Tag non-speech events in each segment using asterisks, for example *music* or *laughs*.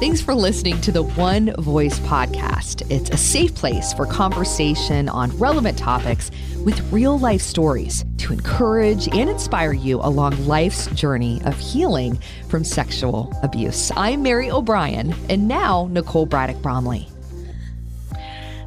Thanks for listening to the One Voice podcast. It's a safe place for conversation on relevant topics with real life stories to encourage and inspire you along life's journey of healing from sexual abuse. I'm Mary O'Brien, and now Nicole Braddock Bromley.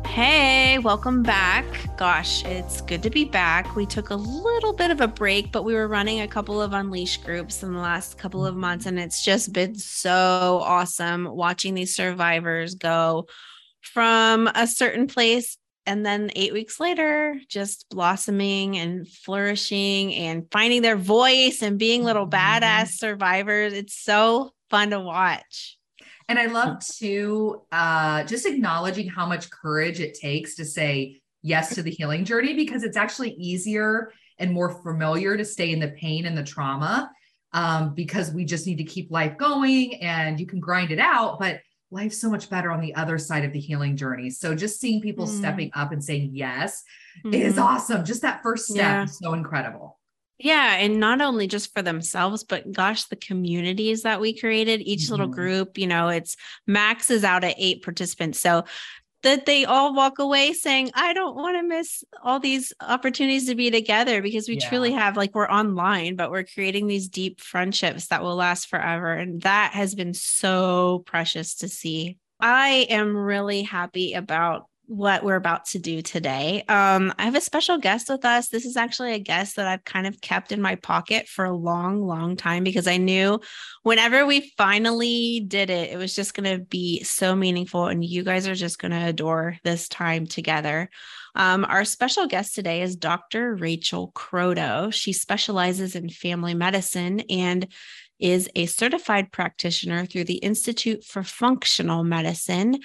Hey, welcome back. Gosh, it's good to be back. We took a little bit of a break, but we were running a couple of Unleash groups in the last couple of months, and it's just been so awesome watching these survivors go from a certain place and then eight weeks later, just blossoming and flourishing and finding their voice and being little mm-hmm. badass survivors. It's so fun to watch. And I love to uh, just acknowledging how much courage it takes to say yes to the healing journey because it's actually easier and more familiar to stay in the pain and the trauma um, because we just need to keep life going and you can grind it out. But life's so much better on the other side of the healing journey. So just seeing people mm. stepping up and saying yes mm-hmm. is awesome. Just that first step yeah. is so incredible. Yeah. And not only just for themselves, but gosh, the communities that we created, each mm-hmm. little group, you know, it's max is out at eight participants. So that they all walk away saying, I don't want to miss all these opportunities to be together because we yeah. truly have, like, we're online, but we're creating these deep friendships that will last forever. And that has been so precious to see. I am really happy about what we're about to do today. Um, I have a special guest with us. This is actually a guest that I've kind of kept in my pocket for a long, long time because I knew whenever we finally did it, it was just going to be so meaningful. And you guys are just going to adore this time together. Um, our special guest today is Dr. Rachel Croteau. She specializes in family medicine and is a certified practitioner through the Institute for Functional Medicine.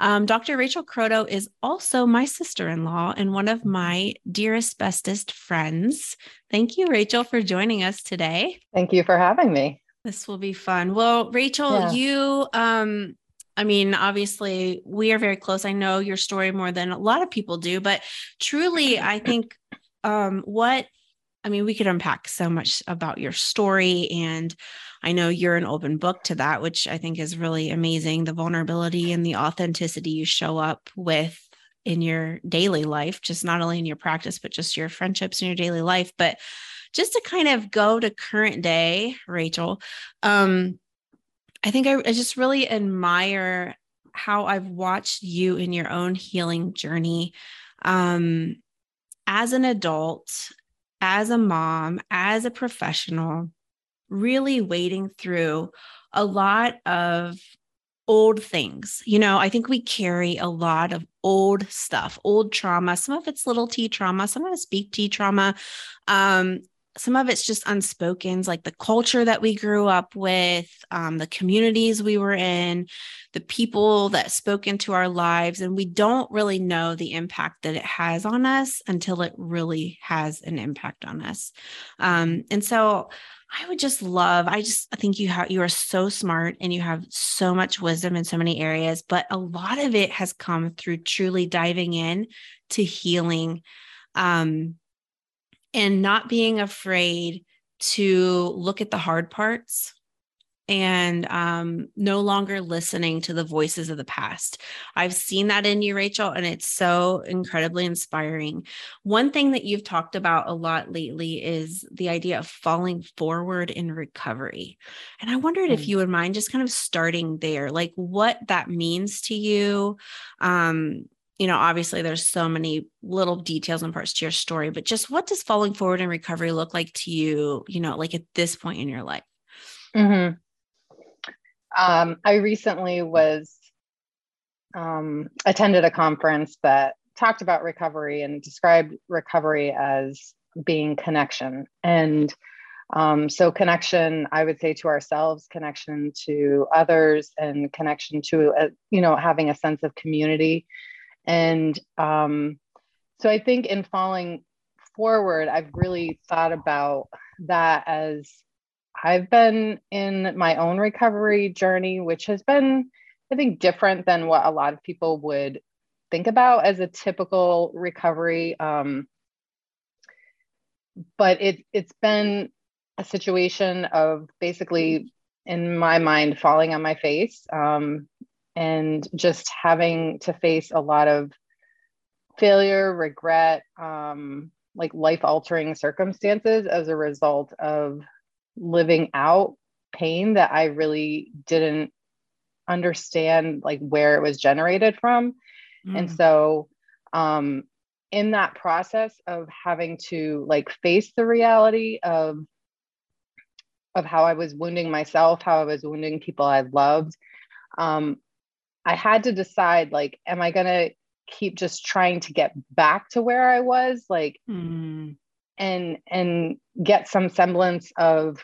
Um, Dr. Rachel Croteau is also my sister in law and one of my dearest, bestest friends. Thank you, Rachel, for joining us today. Thank you for having me. This will be fun. Well, Rachel, yeah. you, um, I mean, obviously, we are very close. I know your story more than a lot of people do, but truly, I think um, what I mean, we could unpack so much about your story and I know you're an open book to that, which I think is really amazing. The vulnerability and the authenticity you show up with in your daily life, just not only in your practice, but just your friendships in your daily life. But just to kind of go to current day, Rachel, um, I think I, I just really admire how I've watched you in your own healing journey. Um, as an adult, as a mom, as a professional, really wading through a lot of old things. You know, I think we carry a lot of old stuff, old trauma. Some of it's little t trauma, some of it's big T trauma. Um, some of it's just unspoken, like the culture that we grew up with, um, the communities we were in, the people that spoke into our lives. And we don't really know the impact that it has on us until it really has an impact on us. Um, and so I would just love, I just think you have you are so smart and you have so much wisdom in so many areas, but a lot of it has come through truly diving in to healing um and not being afraid to look at the hard parts and um, no longer listening to the voices of the past. I've seen that in you, Rachel, and it's so incredibly inspiring. One thing that you've talked about a lot lately is the idea of falling forward in recovery. And I wondered mm. if you would mind just kind of starting there, like what that means to you. Um, you know, obviously there's so many little details and parts to your story, but just what does falling forward in recovery look like to you, you know, like at this point in your life? Mm-hmm. Um, I recently was um, attended a conference that talked about recovery and described recovery as being connection. And um, so, connection, I would say, to ourselves, connection to others, and connection to, uh, you know, having a sense of community. And um, so, I think in falling forward, I've really thought about that as I've been in my own recovery journey, which has been, I think, different than what a lot of people would think about as a typical recovery. Um, but it it's been a situation of basically in my mind, falling on my face um, and just having to face a lot of failure, regret, um, like life altering circumstances as a result of living out pain that I really didn't understand like where it was generated from. Mm. And so um in that process of having to like face the reality of of how I was wounding myself, how I was wounding people I loved, um, I had to decide like, am I gonna keep just trying to get back to where I was, like, mm. And and get some semblance of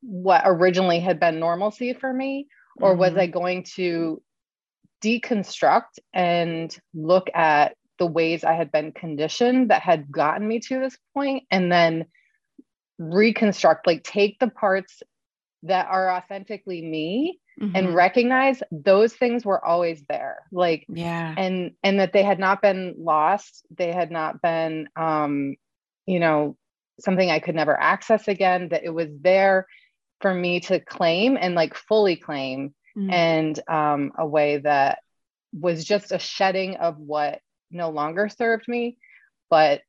what originally had been normalcy for me, or mm-hmm. was I going to deconstruct and look at the ways I had been conditioned that had gotten me to this point and then reconstruct, like take the parts that are authentically me mm-hmm. and recognize those things were always there like yeah and and that they had not been lost they had not been um you know something i could never access again that it was there for me to claim and like fully claim mm-hmm. and um a way that was just a shedding of what no longer served me, but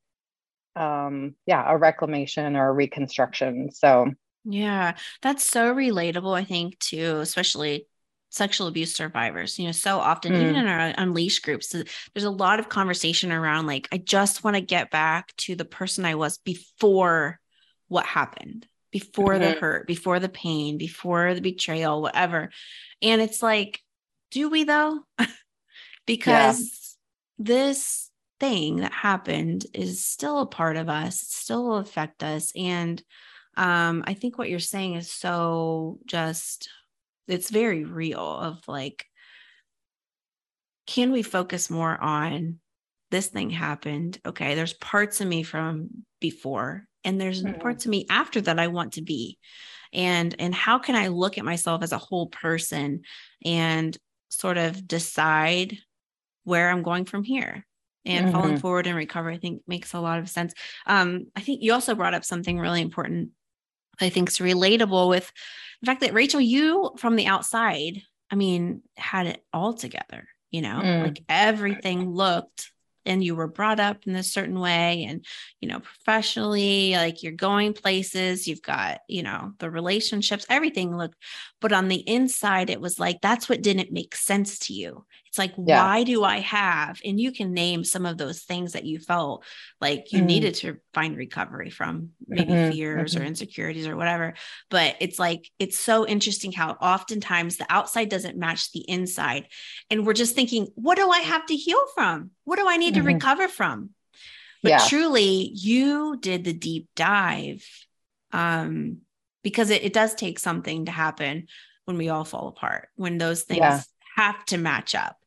um, yeah, a reclamation or a reconstruction. So, yeah, that's so relatable, I think, too, especially sexual abuse survivors. You know, so often, mm. even in our Unleash groups, there's a lot of conversation around like, I just want to get back to the person I was before what happened, before mm-hmm. the hurt, before the pain, before the betrayal, whatever. And it's like, do we though? *laughs* because this thing that happened is still a part of us, it still will affect us. And um, I think what you're saying is so just, it's very real of like, can we focus more on this thing happened? Okay, there's parts of me from before, and there's mm-hmm. parts of me after that I want to be. And and how can I look at myself as a whole person and sort of decide where I'm going from here. And mm-hmm. falling forward and recover, I think makes a lot of sense. Um, I think you also brought up something really important. I think is relatable with the fact that Rachel, you from the outside, I mean, had it all together. You know, mm. like everything looked and you were brought up in a certain way and you know professionally like you're going places you've got you know the relationships everything looked but on the inside it was like that's what didn't make sense to you it's like, yeah. why do I have? And you can name some of those things that you felt like you mm-hmm. needed to find recovery from, maybe mm-hmm. fears mm-hmm. or insecurities or whatever. But it's like, it's so interesting how oftentimes the outside doesn't match the inside. And we're just thinking, what do I have to heal from? What do I need to mm-hmm. recover from? But yeah. truly, you did the deep dive um, because it, it does take something to happen when we all fall apart, when those things yeah. have to match up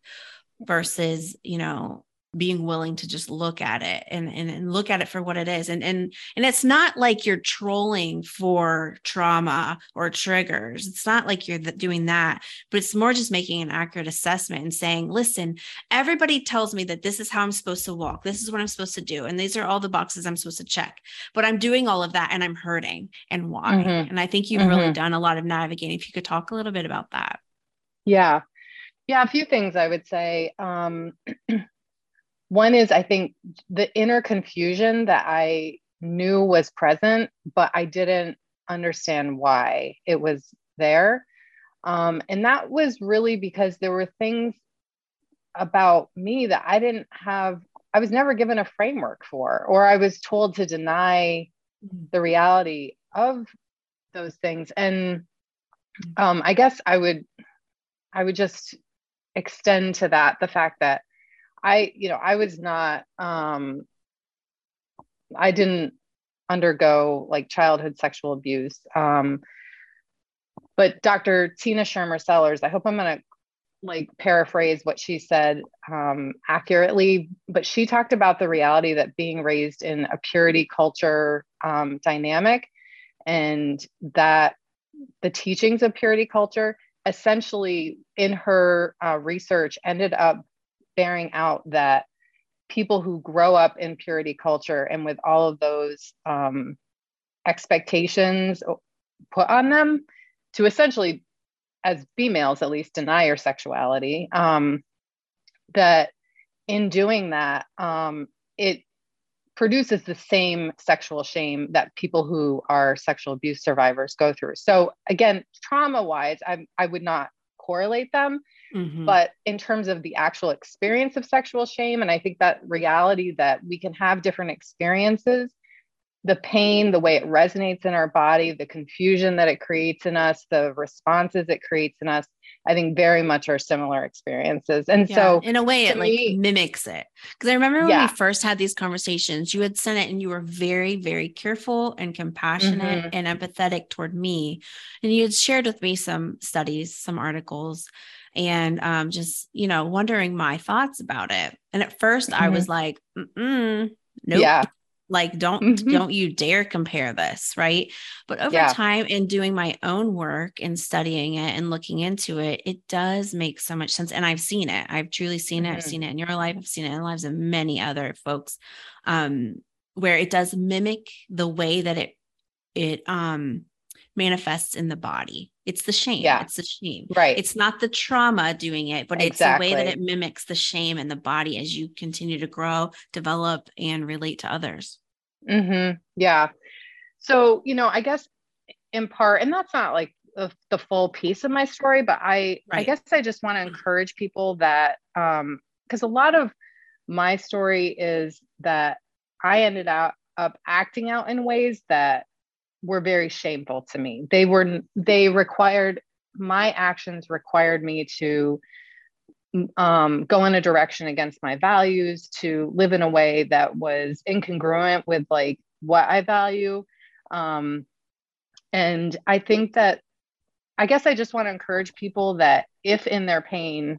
versus you know being willing to just look at it and, and, and look at it for what it is. And and and it's not like you're trolling for trauma or triggers. It's not like you're doing that but it's more just making an accurate assessment and saying listen everybody tells me that this is how i'm supposed to walk. This is what i'm supposed to do and these are all the boxes i'm supposed to check but i'm doing all of that and i'm hurting and why mm-hmm. and i think you've mm-hmm. really done a lot of navigating. If you could talk a little bit about that. Yeah. Yeah, a few things I would say. Um, *clears throat* one is I think the inner confusion that I knew was present, but I didn't understand why it was there. Um, and that was really because there were things about me that I didn't have, I was never given a framework for, or I was told to deny the reality of those things. And um, I guess I would, I would just extend to that the fact that I, you know, I was not, um, I didn't undergo like childhood sexual abuse. Um, but Dr. Tina Schermer Sellers, I hope I'm going to like paraphrase what she said um, accurately, but she talked about the reality that being raised in a purity culture um, dynamic and that the teachings of purity culture essentially in her uh, research ended up bearing out that people who grow up in purity culture and with all of those um, expectations put on them to essentially as females at least deny your sexuality um, that in doing that um, it produces the same sexual shame that people who are sexual abuse survivors go through. So again trauma wise I, I would not correlate them mm-hmm. but in terms of the actual experience of sexual shame and i think that reality that we can have different experiences the pain, the way it resonates in our body, the confusion that it creates in us, the responses it creates in us, I think very much are similar experiences. And yeah, so, in a way, it me, like mimics it. Because I remember when yeah. we first had these conversations, you had sent it and you were very, very careful and compassionate mm-hmm. and empathetic toward me. And you had shared with me some studies, some articles, and um, just, you know, wondering my thoughts about it. And at 1st mm-hmm. I was like, nope. Yeah like don't mm-hmm. don't you dare compare this right but over yeah. time in doing my own work and studying it and looking into it it does make so much sense and i've seen it i've truly seen mm-hmm. it i've mm-hmm. seen it in your life i've seen it in the lives of many other folks um where it does mimic the way that it it um manifests in the body it's the shame yeah. it's the shame right it's not the trauma doing it but exactly. it's the way that it mimics the shame in the body as you continue to grow develop and relate to others mm-hmm. yeah so you know i guess in part and that's not like the, the full piece of my story but i right. i guess i just want to encourage people that um because a lot of my story is that i ended up, up acting out in ways that were very shameful to me. They were they required my actions required me to um, go in a direction against my values, to live in a way that was incongruent with like what I value. Um, and I think that I guess I just want to encourage people that if in their pain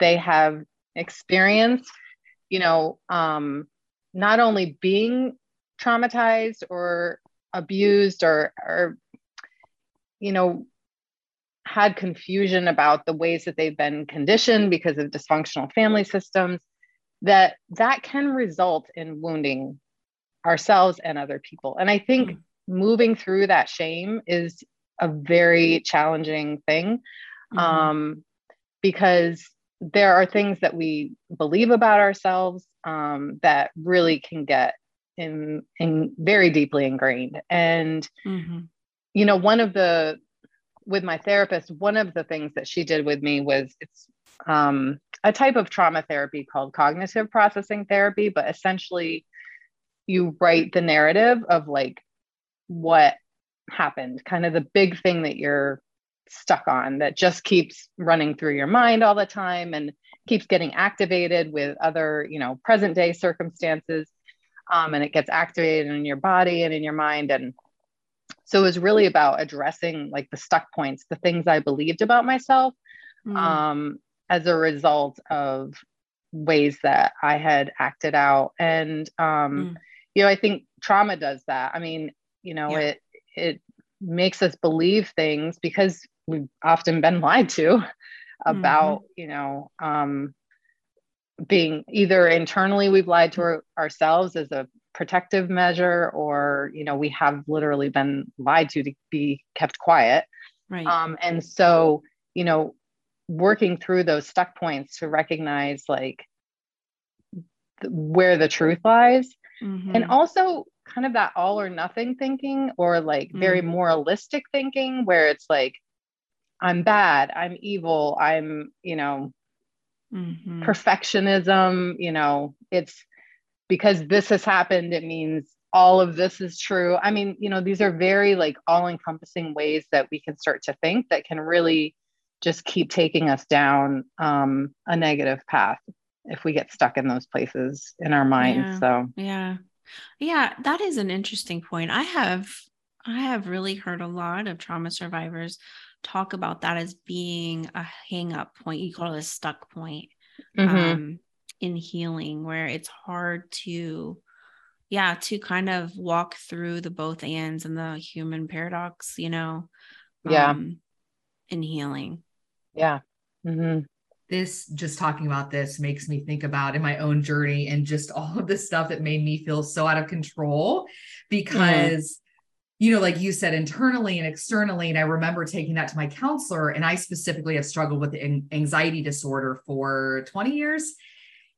they have experience, you know, um, not only being traumatized or abused or or you know had confusion about the ways that they've been conditioned because of dysfunctional family systems that that can result in wounding ourselves and other people and i think mm-hmm. moving through that shame is a very challenging thing mm-hmm. um, because there are things that we believe about ourselves um, that really can get in, in very deeply ingrained. And, mm-hmm. you know, one of the, with my therapist, one of the things that she did with me was it's um, a type of trauma therapy called cognitive processing therapy, but essentially you write the narrative of like what happened, kind of the big thing that you're stuck on that just keeps running through your mind all the time and keeps getting activated with other, you know, present day circumstances um, and it gets activated in your body and in your mind and so it was really about addressing like the stuck points the things i believed about myself mm. um, as a result of ways that i had acted out and um, mm. you know i think trauma does that i mean you know yeah. it it makes us believe things because we've often been *laughs* lied to about mm-hmm. you know um, being either internally we've lied to our, ourselves as a protective measure or you know we have literally been lied to to be kept quiet right um, and so you know working through those stuck points to recognize like th- where the truth lies mm-hmm. and also kind of that all or nothing thinking or like mm-hmm. very moralistic thinking where it's like i'm bad i'm evil i'm you know mm-hmm. perfectionism you know it's because this has happened it means all of this is true i mean you know these are very like all encompassing ways that we can start to think that can really just keep taking us down um, a negative path if we get stuck in those places in our minds yeah. so yeah yeah that is an interesting point i have i have really heard a lot of trauma survivors talk about that as being a hang up point. You call it a stuck point mm-hmm. um, in healing, where it's hard to, yeah, to kind of walk through the both ands and the human paradox, you know, yeah, um, in healing. Yeah. Mm-hmm. This just talking about this makes me think about in my own journey and just all of the stuff that made me feel so out of control because you know, like you said, internally and externally. And I remember taking that to my counselor, and I specifically have struggled with anxiety disorder for 20 years.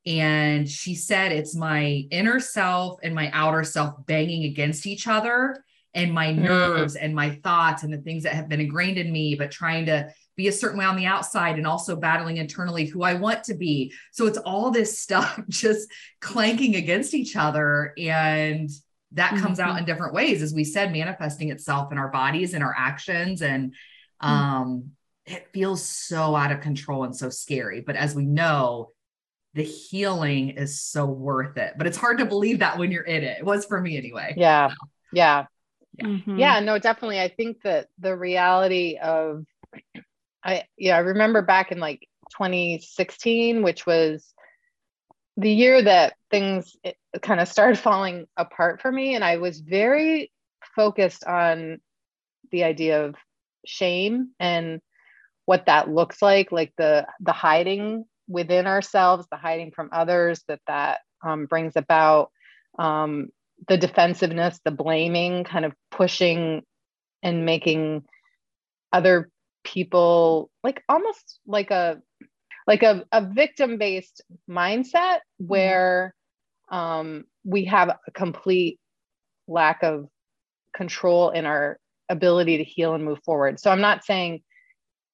And she said it's my inner self and my outer self banging against each other, and my mm-hmm. nerves and my thoughts and the things that have been ingrained in me, but trying to be a certain way on the outside and also battling internally who I want to be. So it's all this stuff *laughs* just clanking against each other. And that mm-hmm. comes out mm-hmm. in different ways, as we said, manifesting itself in our bodies and our actions. And mm-hmm. um, it feels so out of control and so scary. But as we know, the healing is so worth it. But it's hard to believe that when you're in it. It was for me anyway. Yeah. Yeah. Yeah. Mm-hmm. yeah. No, definitely. I think that the reality of, I, yeah, I remember back in like 2016, which was the year that things kind of started *laughs* falling apart for me and i was very focused on the idea of shame and what that looks like like the the hiding within ourselves the hiding from others that that um, brings about um, the defensiveness the blaming kind of pushing and making other people like almost like a like a, a victim based mindset mm-hmm. where um, we have a complete lack of control in our ability to heal and move forward. So I'm not saying,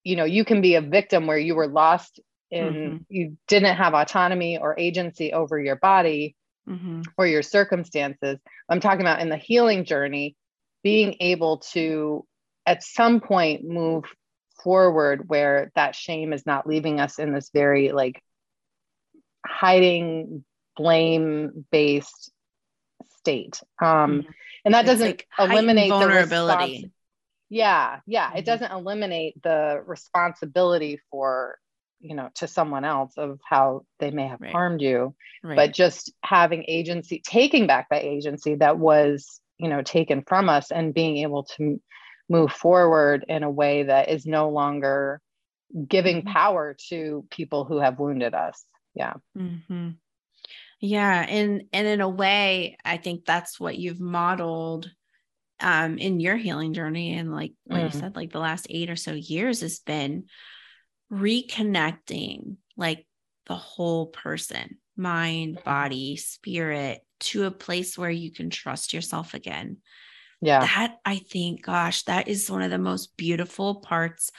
you know, you can be a victim where you were lost in, mm-hmm. you didn't have autonomy or agency over your body mm-hmm. or your circumstances. I'm talking about in the healing journey, being able to at some point move forward where that shame is not leaving us in this very like hiding blame based state um mm-hmm. and that it's doesn't like eliminate vulnerability the yeah yeah mm-hmm. it doesn't eliminate the responsibility for you know to someone else of how they may have right. harmed you right. but just having agency taking back that agency that was you know taken from us and being able to move forward in a way that is no longer giving mm-hmm. power to people who have wounded us yeah mm-hmm. yeah and and in a way i think that's what you've modeled um in your healing journey and like like mm. you said like the last eight or so years has been reconnecting like the whole person mind body spirit to a place where you can trust yourself again yeah. That I think, gosh, that is one of the most beautiful parts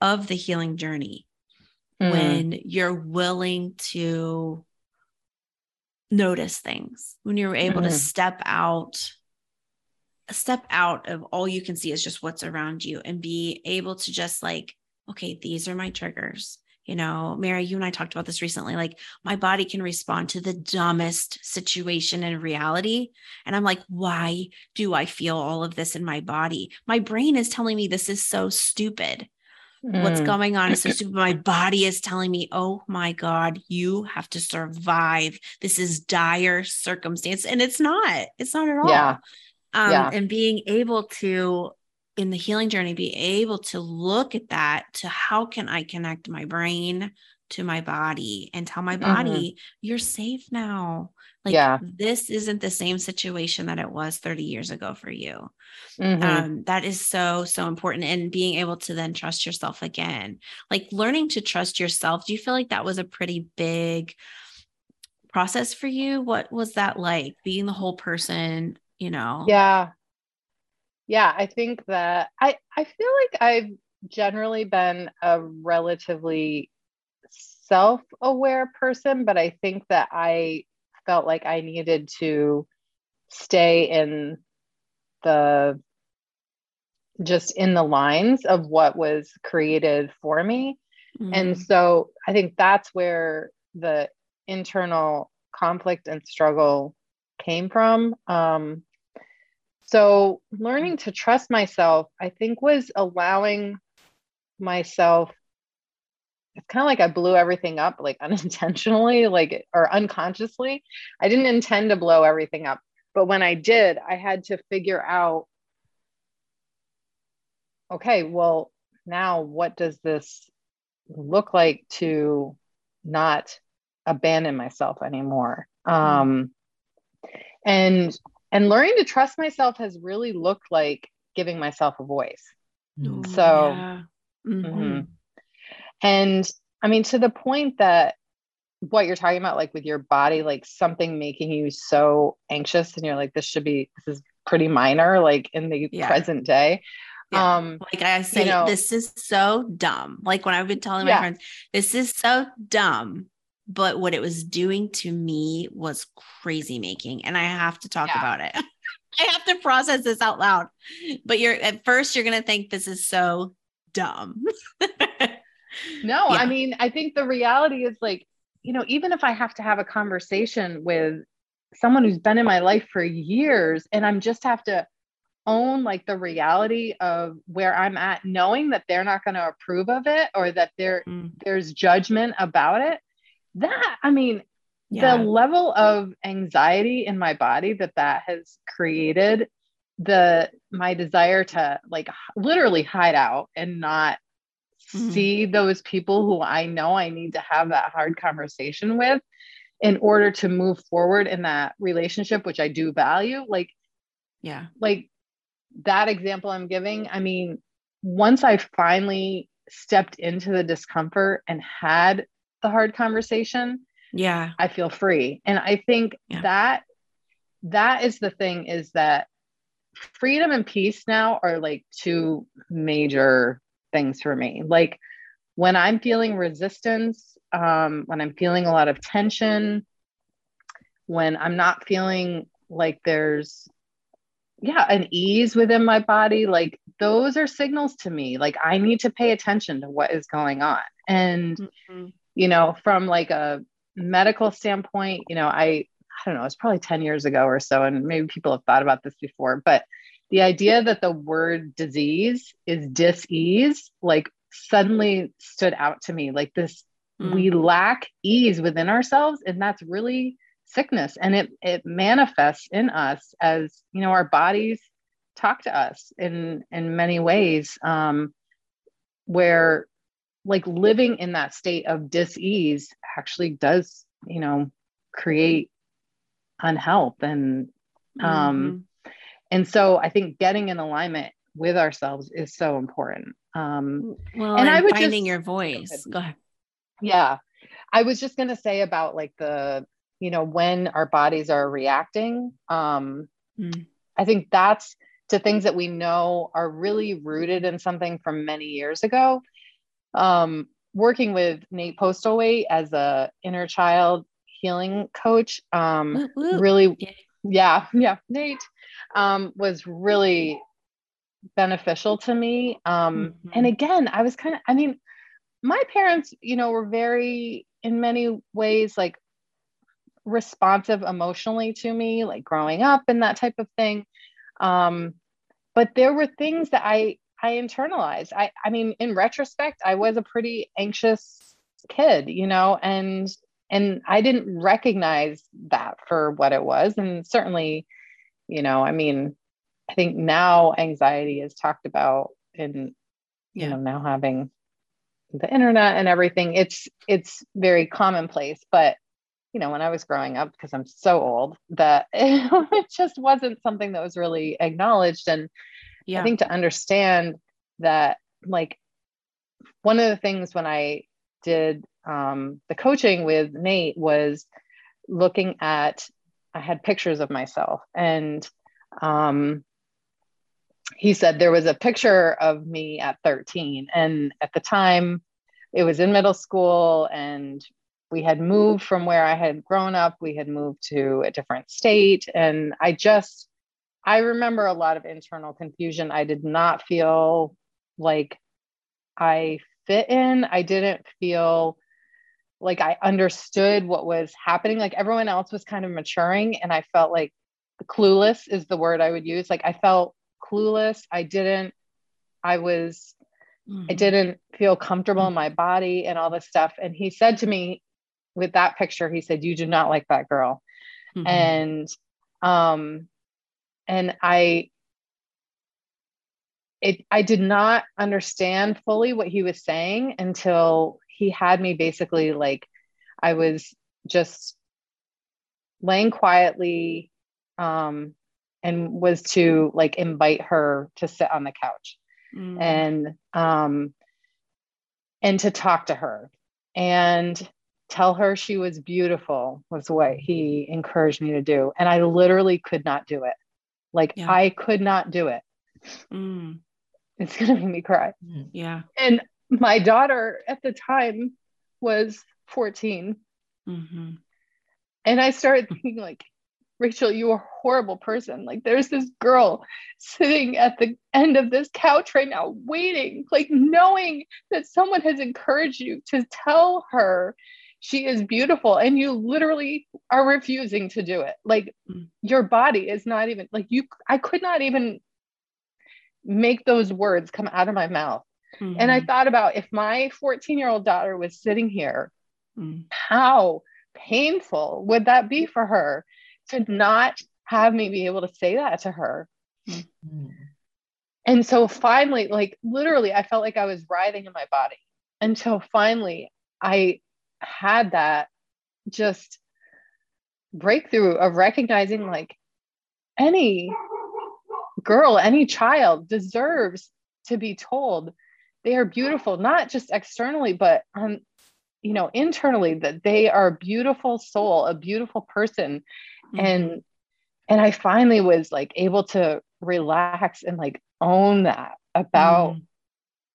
of the healing journey mm. when you're willing to notice things, when you're able mm. to mm-hmm. step out step out of all you can see is just what's around you and be able to just like okay these are my triggers you know mary you and i talked about this recently like my body can respond to the dumbest situation in reality and i'm like why do i feel all of this in my body my brain is telling me this is so stupid mm. what's going on is so *laughs* stupid my body is telling me oh my god you have to survive this is dire circumstance and it's not it's not at all yeah. Um, yeah. and being able to in the healing journey be able to look at that to how can I connect my brain to my body and tell my mm-hmm. body mm-hmm. you're safe now. Like yeah. this isn't the same situation that it was 30 years ago for you. Mm-hmm. Um, that is so, so important. And being able to then trust yourself again, like learning to trust yourself. Do you feel like that was a pretty big process for you? What was that like being the whole person, you know? Yeah yeah i think that i i feel like i've generally been a relatively self-aware person but i think that i felt like i needed to stay in the just in the lines of what was created for me mm-hmm. and so i think that's where the internal conflict and struggle came from um, so, learning to trust myself, I think, was allowing myself. It's kind of like I blew everything up, like *laughs* unintentionally, like or unconsciously. I didn't intend to blow everything up, but when I did, I had to figure out okay, well, now what does this look like to not abandon myself anymore? Mm-hmm. Um, and and learning to trust myself has really looked like giving myself a voice. Ooh, so, yeah. mhm. Mhm. and I mean, to the point that what you're talking about, like with your body, like something making you so anxious, and you're like, this should be, this is pretty minor, like in the Yeah. present day. Yeah. Um, Like I say, know- this is so dumb. Like when I've been telling my Yeah. friends, this is so dumb. But what it was doing to me was crazy making. And I have to talk Yeah. about it. *laughs* I have to process this out loud. But you're at first you're gonna think this is so dumb. *laughs* No, Yeah. I mean, I think the reality is like, you know, even if I have to have a conversation with someone who's been in my life for years and I'm just have to own like the reality of where I'm at, knowing that they're not going to approve of it or that there Mm, there's judgment about it. That, I mean, yeah. the level of anxiety in my body that that has created the my desire to like literally hide out and not Mhm. see those people who I know I need to have that hard conversation with in order to move forward in that relationship which I do value like yeah. like that example I'm giving I mean once I finally stepped into the discomfort and had the hard conversation Yeah. I feel free. And I think Yeah. that that is the thing is that freedom and peace now are like two major things for me. Like when I'm feeling resistance, um, when I'm feeling a lot of tension, when I'm not feeling like there's yeah, an ease within my body, like those are signals to me. Like I need to pay attention to what is going on. And Mhm. You know, from like a medical standpoint, you know, I I don't know, it's probably 10 years ago or so, and maybe people have thought about this before, but the idea that the word disease is dis-ease, like suddenly stood out to me. Like this, Mm. we lack ease within ourselves, and that's really sickness. And it it manifests in us as, you know, our bodies talk to us in in many ways. Um, where like living in that state of dis-ease actually does you know create unhealth and um Mhm. and so i think getting in alignment with ourselves is so important um well, and and, I would finding just- your voice. Go ahead. yeah i was just going to say about like the you know when our bodies are reacting um Mm. i think that's to things that we know are really rooted in something from many years ago um working with nate Postlethwait as a inner child healing coach um Woo, woo. really Yeah. yeah *laughs* nate um was really beneficial to me um Mhm. and again i was kind of i mean my parents you know were very in many ways like responsive emotionally to me like growing up and that type of thing um but there were things that i i internalized. I i mean in retrospect i was a pretty anxious kid you know and and i didn't recognize that for what it was. And certainly you know i mean i think now anxiety is talked about in you Yeah. know now having the internet and everything. It's it's very commonplace but you know when i was growing up because i'm so old that *laughs* it just wasn't something that was really acknowledged. And Yeah. I think to understand that, like, one of the things when I did um, the coaching with Nate was looking at, I had pictures of myself, and um, he said there was a picture of me at 13. And at the time, it was in middle school, and we had moved from where I had grown up. We had moved to a different state. And I just, I remember a lot of internal confusion. I did not feel like I fit in. I didn't feel like I understood what was happening. Like everyone else was kind of maturing, and I felt like clueless is the word I would use. Like I felt clueless. I didn't, I was, I Mhm. didn't feel comfortable in my body and all this stuff. And he said to me with that picture, he said, You do not like that girl Mhm. and um and i it i did not understand fully what he was saying until he had me basically like i was just laying quietly um and was to like invite her to sit on the couch. Mm. and um and to talk to her and tell her she was beautiful was what he encouraged me to do. And i literally could not do it like yeah. i could not do it mm. it's gonna make me cry mm. yeah and my daughter at the time was 14 mm-hmm. and i started thinking like Rachel, you are a horrible person. Like, there's this girl sitting at the end of this couch right now, waiting, like, knowing that someone has encouraged you to tell her she is beautiful, and you literally are refusing to do it. Like, mm. your body is not even, like, you, I could not even make those words come out of my mouth. Mm-hmm. And I mm-hmm. thought about if my 14 year old daughter was sitting here, mm. how painful would that be for her? to not have me be able to say that to her. Mm-hmm. And so finally, like literally, I felt like I was writhing in my body until finally I had that just breakthrough of recognizing like any girl, any child deserves to be told they are beautiful, not just externally, but um, you know, internally, that they are a beautiful soul, a beautiful person, mm-hmm. and and i finally was like able to relax and like own that about mm.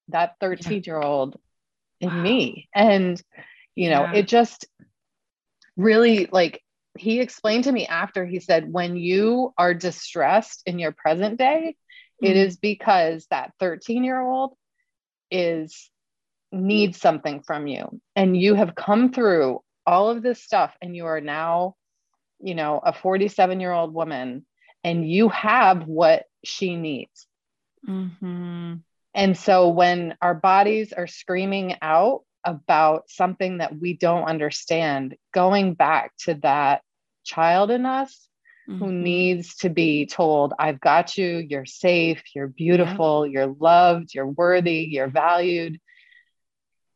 that 13 year old in wow. me and you know yeah. it just really like he explained to me after he said when you are distressed in your present day mm. it mm-hmm. is because that 13 year old is needs something from you and you have come through all of this stuff and you are now you know, a 47 year old woman and you have what she needs. Mm-hmm. And so when our bodies are screaming out about something that we don't understand, going back to that child in us mm-hmm. who needs to be told, I've got you, you're safe, you're beautiful, yeah. you're loved, you're worthy, you're valued.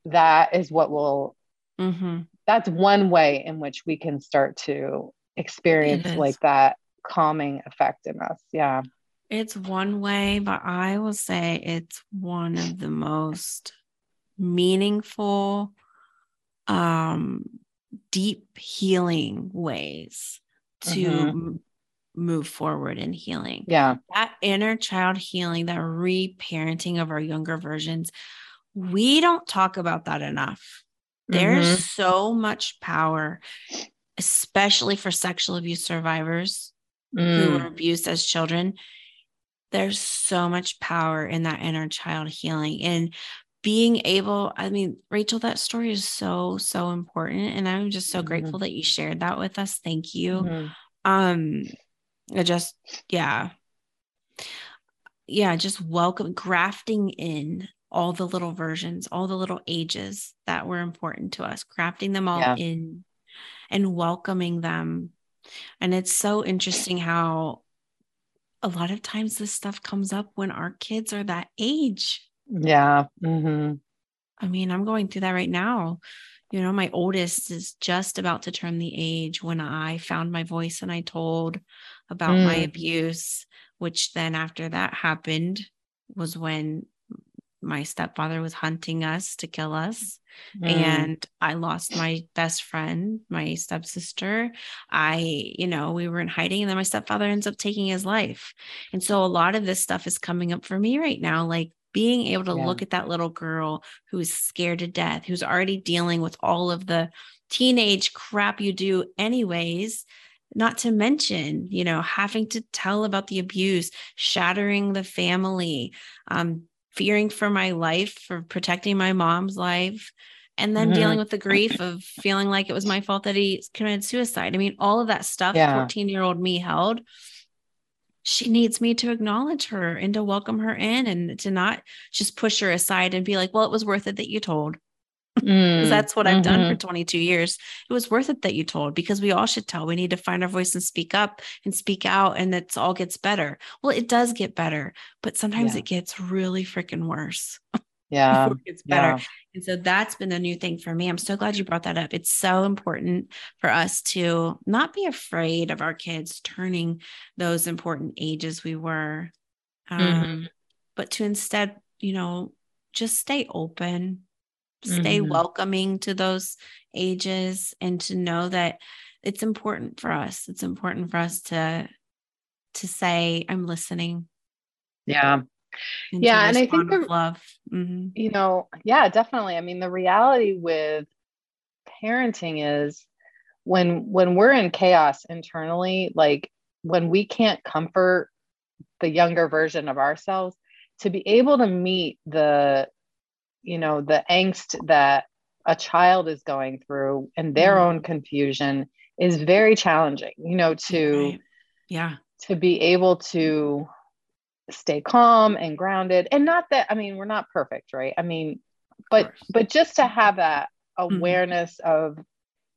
That is what will, mm-hmm. that's one way in which we can start to experience like that calming effect in us. Yeah. It's one way, but I will say it's one of the most meaningful, um, deep healing ways to mm-hmm. move forward in healing. Yeah. That inner child healing, that reparenting of our younger versions, we don't talk about that enough. There's mm-hmm. so much power especially for sexual abuse survivors mm. who were abused as children. There's so much power in that inner child healing and being able. I mean, Rachel, that story is so, so important. And I'm just so mm-hmm. grateful that you shared that with us. Thank you. Mm-hmm. Um, I just, yeah. Yeah, just welcome grafting in all the little versions, all the little ages that were important to us, crafting them all yeah. in and welcoming them. And it's so interesting how a lot of times this stuff comes up when our kids are that age. Yeah. Mm-hmm. I mean, I'm going through that right now. You know, my oldest is just about to turn the age when I found my voice and I told about mm. my abuse, which then after that happened was when my stepfather was hunting us to kill us. Mm. And I lost my best friend, my stepsister. I, you know, we were in hiding, and then my stepfather ends up taking his life. And so a lot of this stuff is coming up for me right now. Like being able to yeah. look at that little girl who's scared to death, who's already dealing with all of the teenage crap you do, anyways not to mention you know having to tell about the abuse shattering the family um, fearing for my life, for protecting my mom's life, and then mm-hmm. dealing with the grief of feeling like it was my fault that he committed suicide. I mean, all of that stuff 14 year old me held. She needs me to acknowledge her and to welcome her in and to not just push her aside and be like, well, it was worth it that you told. Mm, that's what I've mm-hmm. done for 22 years. It was worth it that you told because we all should tell. We need to find our voice and speak up and speak out, and it all gets better. Well, it does get better, but sometimes yeah. it gets really freaking worse. *laughs* Yeah. it gets better. And so that's been a new thing for me. I'm so glad you brought that up. It's so important for us to not be afraid of our kids turning those important ages we were, um, mm-hmm. but to instead, you know, just stay open, stay mm-hmm. welcoming to those ages, and to know that it's important for us. It's important for us to to say, "I'm listening." Yeah, and yeah and i think the, love mm-hmm. you know yeah definitely i mean the reality with parenting is when when we're in chaos internally like when we can't comfort the younger version of ourselves to be able to meet the you know the angst that a child is going through and their mm-hmm. own confusion is very challenging you know to right. yeah to be able to stay calm and grounded and not that i mean we're not perfect right i mean but but just to have that mm-hmm. awareness mm-hmm. of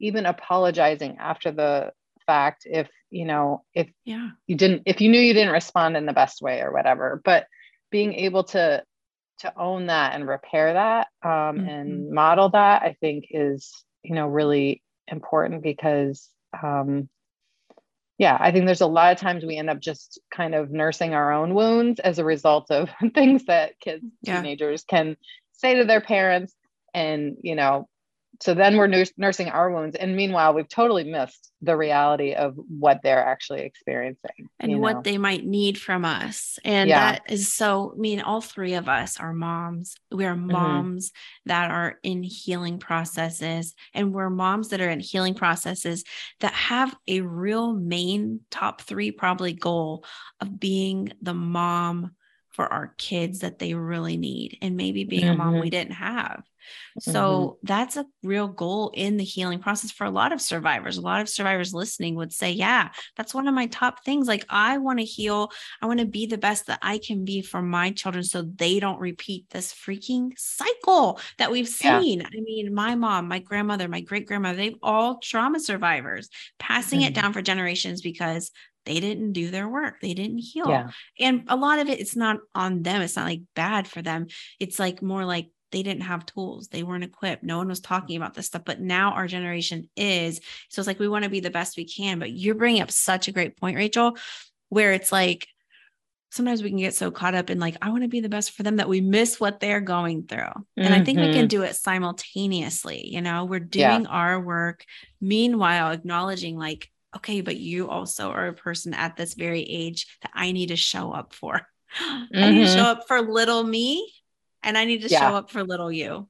even apologizing after the fact if you know if yeah you didn't if you knew you didn't respond in the best way or whatever but being able to to own that and repair that um, mm-hmm. and model that i think is you know really important because um, yeah, I think there's a lot of times we end up just kind of nursing our own wounds as a result of *laughs* things that kids, yeah. teenagers can say to their parents. And, you know, so then we're nurs- nursing our wounds and meanwhile we've totally missed the reality of what they're actually experiencing and what know? they might need from us and yeah. that is so i mean all three of us are moms we are mm-hmm. moms mm-hmm. that are in healing processes and we're moms that are in healing processes that have a real main top three probably goal of being the mom for our kids that they really need and maybe being mm-hmm. a mom we mm-hmm. didn't have so mm-hmm. that's a real goal in the healing process for a lot of survivors. A lot of survivors listening would say, Yeah, that's one of my top things. Like, I want to heal. I want to be the best that I can be for my children so they don't repeat this freaking cycle that we've seen. Yeah. I mean, my mom, my grandmother, my great grandmother, they've all trauma survivors passing mm-hmm. it down for generations because they didn't do their work they didn't heal yeah. and a lot of it it's not on them it's not like bad for them it's like more like they didn't have tools they weren't equipped no one was talking about this stuff but now our generation is so it's like we want to be the best we can but you're bringing up such a great point rachel where it's like sometimes we can get so caught up in like i want to be the best for them that we miss what they're going through mm-hmm. and i think we can mm-hmm. do it simultaneously you know we're doing yeah. our work meanwhile acknowledging like okay but you also are a person at this very age that i need to show up for mm-hmm. *gasps* i need to show mm-hmm. up for little me and I need to yeah. show up for little you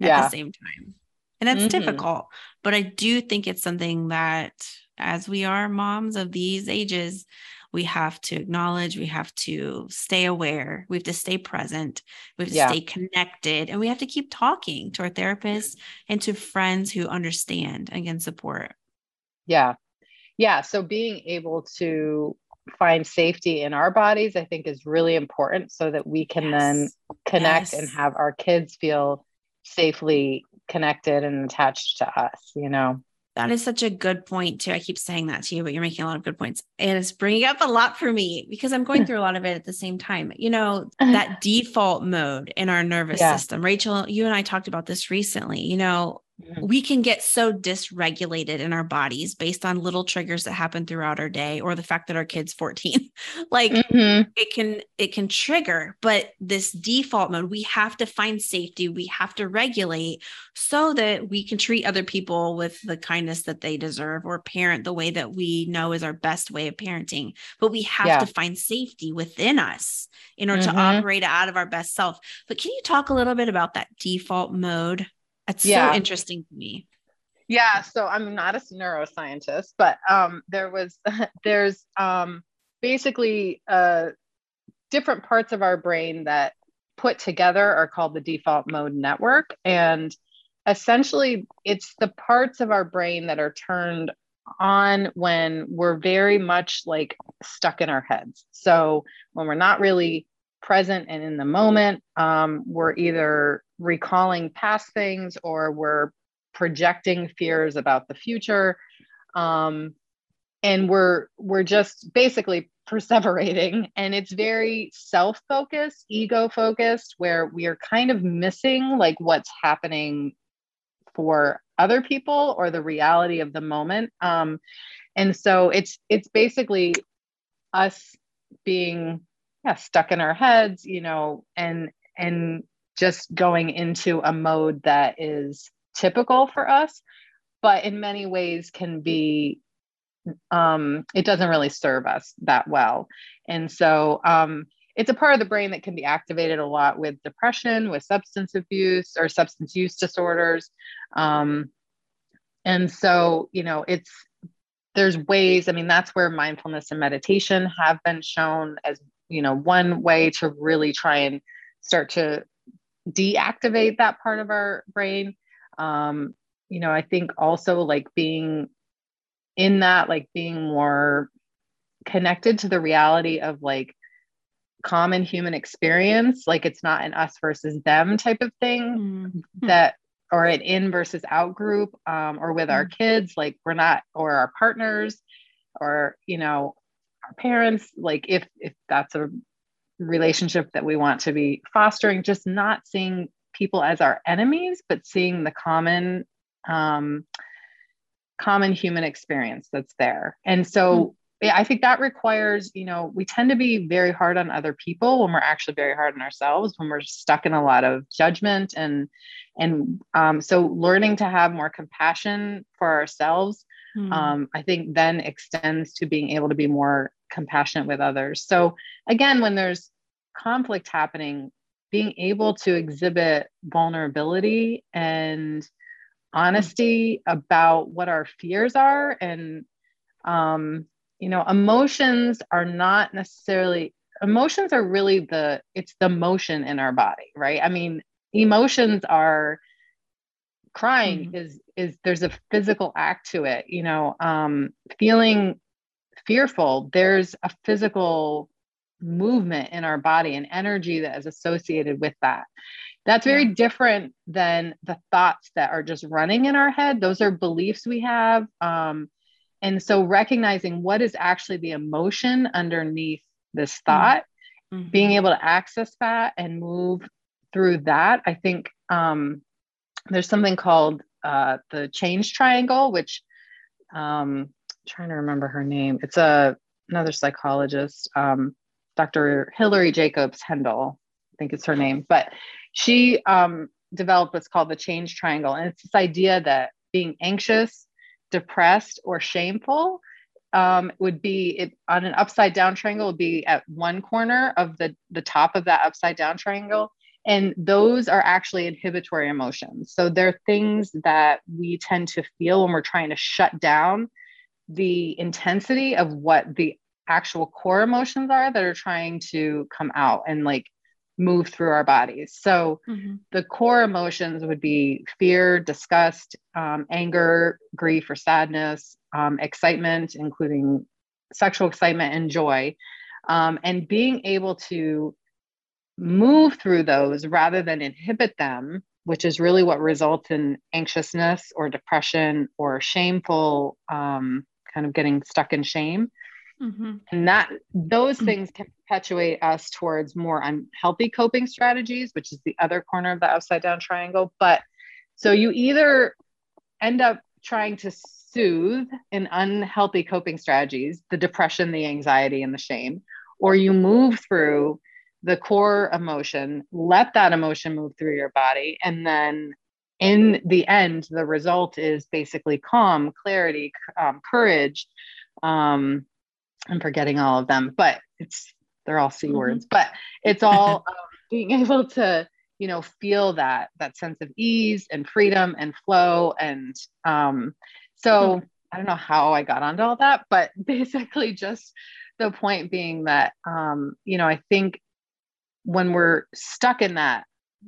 at yeah. the same time. And that's mm-hmm. difficult, but I do think it's something that as we are moms of these ages, we have to acknowledge, we have to stay aware, we have to stay present, we have to yeah. stay connected, and we have to keep talking to our therapists and to friends who understand and can support. Yeah. Yeah. So being able to find safety in our bodies, I think is really important so that we can yes. then connect yes. and have our kids feel safely connected and attached to us, you know? That is such a good point, too. I keep saying that to you, but you're making a lot of good points. And it's bringing up a lot for me because I'm going *laughs* through a lot of it at the same time. You know, *laughs* that default mode in our nervous yeah. system. Rachel, you and I talked about this recently. You know, Mm-hmm. we can get so dysregulated in our bodies based on little triggers that happen throughout our day or the fact that our kids 14 *laughs* like mm-hmm. it can it can trigger but this default mode we have to find safety we have to regulate so that we can treat other people with the kindness that they deserve or parent the way that we know is our best way of parenting but we have yeah. to find safety within us in order mm-hmm. to operate out of our best self but can you talk a little bit about that default mode that's yeah. so interesting to me. Yeah, so I'm not a neuroscientist, but um, there was *laughs* there's um, basically uh, different parts of our brain that put together are called the default mode network, and essentially it's the parts of our brain that are turned on when we're very much like stuck in our heads. So when we're not really present and in the moment, um, we're either recalling past things or we're projecting fears about the future. Um, and we're we're just basically *laughs* perseverating. And it's very self-focused ego focused where we are kind of missing like what's happening for other people or the reality of the moment. Um, and so it's it's basically us being yeah stuck in our heads you know and and just going into a mode that is typical for us but in many ways can be um, it doesn't really serve us that well. And so um, it's a part of the brain that can be activated a lot with depression, with substance abuse or substance use disorders. Um, and so, you know, it's there's ways, I mean, that's where mindfulness and meditation have been shown as, you know, one way to really try and start to deactivate that part of our brain. Um, you know, I think also like being in that like being more connected to the reality of like common human experience like it's not an us versus them type of thing mm-hmm. that or an in versus out group um, or with mm-hmm. our kids like we're not or our partners or you know our parents like if if that's a relationship that we want to be fostering just not seeing people as our enemies but seeing the common um, common human experience that's there. And so mm-hmm. I think that requires, you know, we tend to be very hard on other people when we're actually very hard on ourselves, when we're stuck in a lot of judgment and and um, so learning to have more compassion for ourselves, mm-hmm. um, I think then extends to being able to be more compassionate with others. So again, when there's conflict happening, being able to exhibit vulnerability and honesty about what our fears are and um, you know emotions are not necessarily emotions are really the it's the motion in our body right i mean emotions are crying mm-hmm. is is there's a physical act to it you know um feeling fearful there's a physical movement in our body and energy that is associated with that that's very different than the thoughts that are just running in our head. Those are beliefs we have. Um, and so recognizing what is actually the emotion underneath this mm-hmm. thought, mm-hmm. being able to access that and move through that, I think um, there's something called uh, the change triangle, which um, trying to remember her name. It's a another psychologist, um, Dr. Hilary Jacobs Hendel, I think it's her name, but she um, developed what's called the change triangle. And it's this idea that being anxious, depressed, or shameful um, would be it, on an upside down triangle would be at one corner of the, the top of that upside down triangle. And those are actually inhibitory emotions. So they're things that we tend to feel when we're trying to shut down the intensity of what the actual core emotions are that are trying to come out and like move through our bodies. So mm-hmm. the core emotions would be fear, disgust, um, anger, grief, or sadness, um, excitement, including sexual excitement and joy. Um, and being able to move through those rather than inhibit them, which is really what results in anxiousness or depression or shameful, um, kind of getting stuck in shame. Mm-hmm. And that those mm-hmm. things can perpetuate us towards more unhealthy coping strategies, which is the other corner of the upside down triangle. But so you either end up trying to soothe in unhealthy coping strategies, the depression, the anxiety, and the shame, or you move through the core emotion, let that emotion move through your body, and then in the end, the result is basically calm, clarity, um, courage, um, I'm forgetting all of them, but it's they're all c mm-hmm. words. But it's all um, *laughs* being able to you know feel that that sense of ease and freedom and flow and um, so mm-hmm. I don't know how I got onto all that, but *laughs* basically just the point being that um, you know I think when we're stuck in that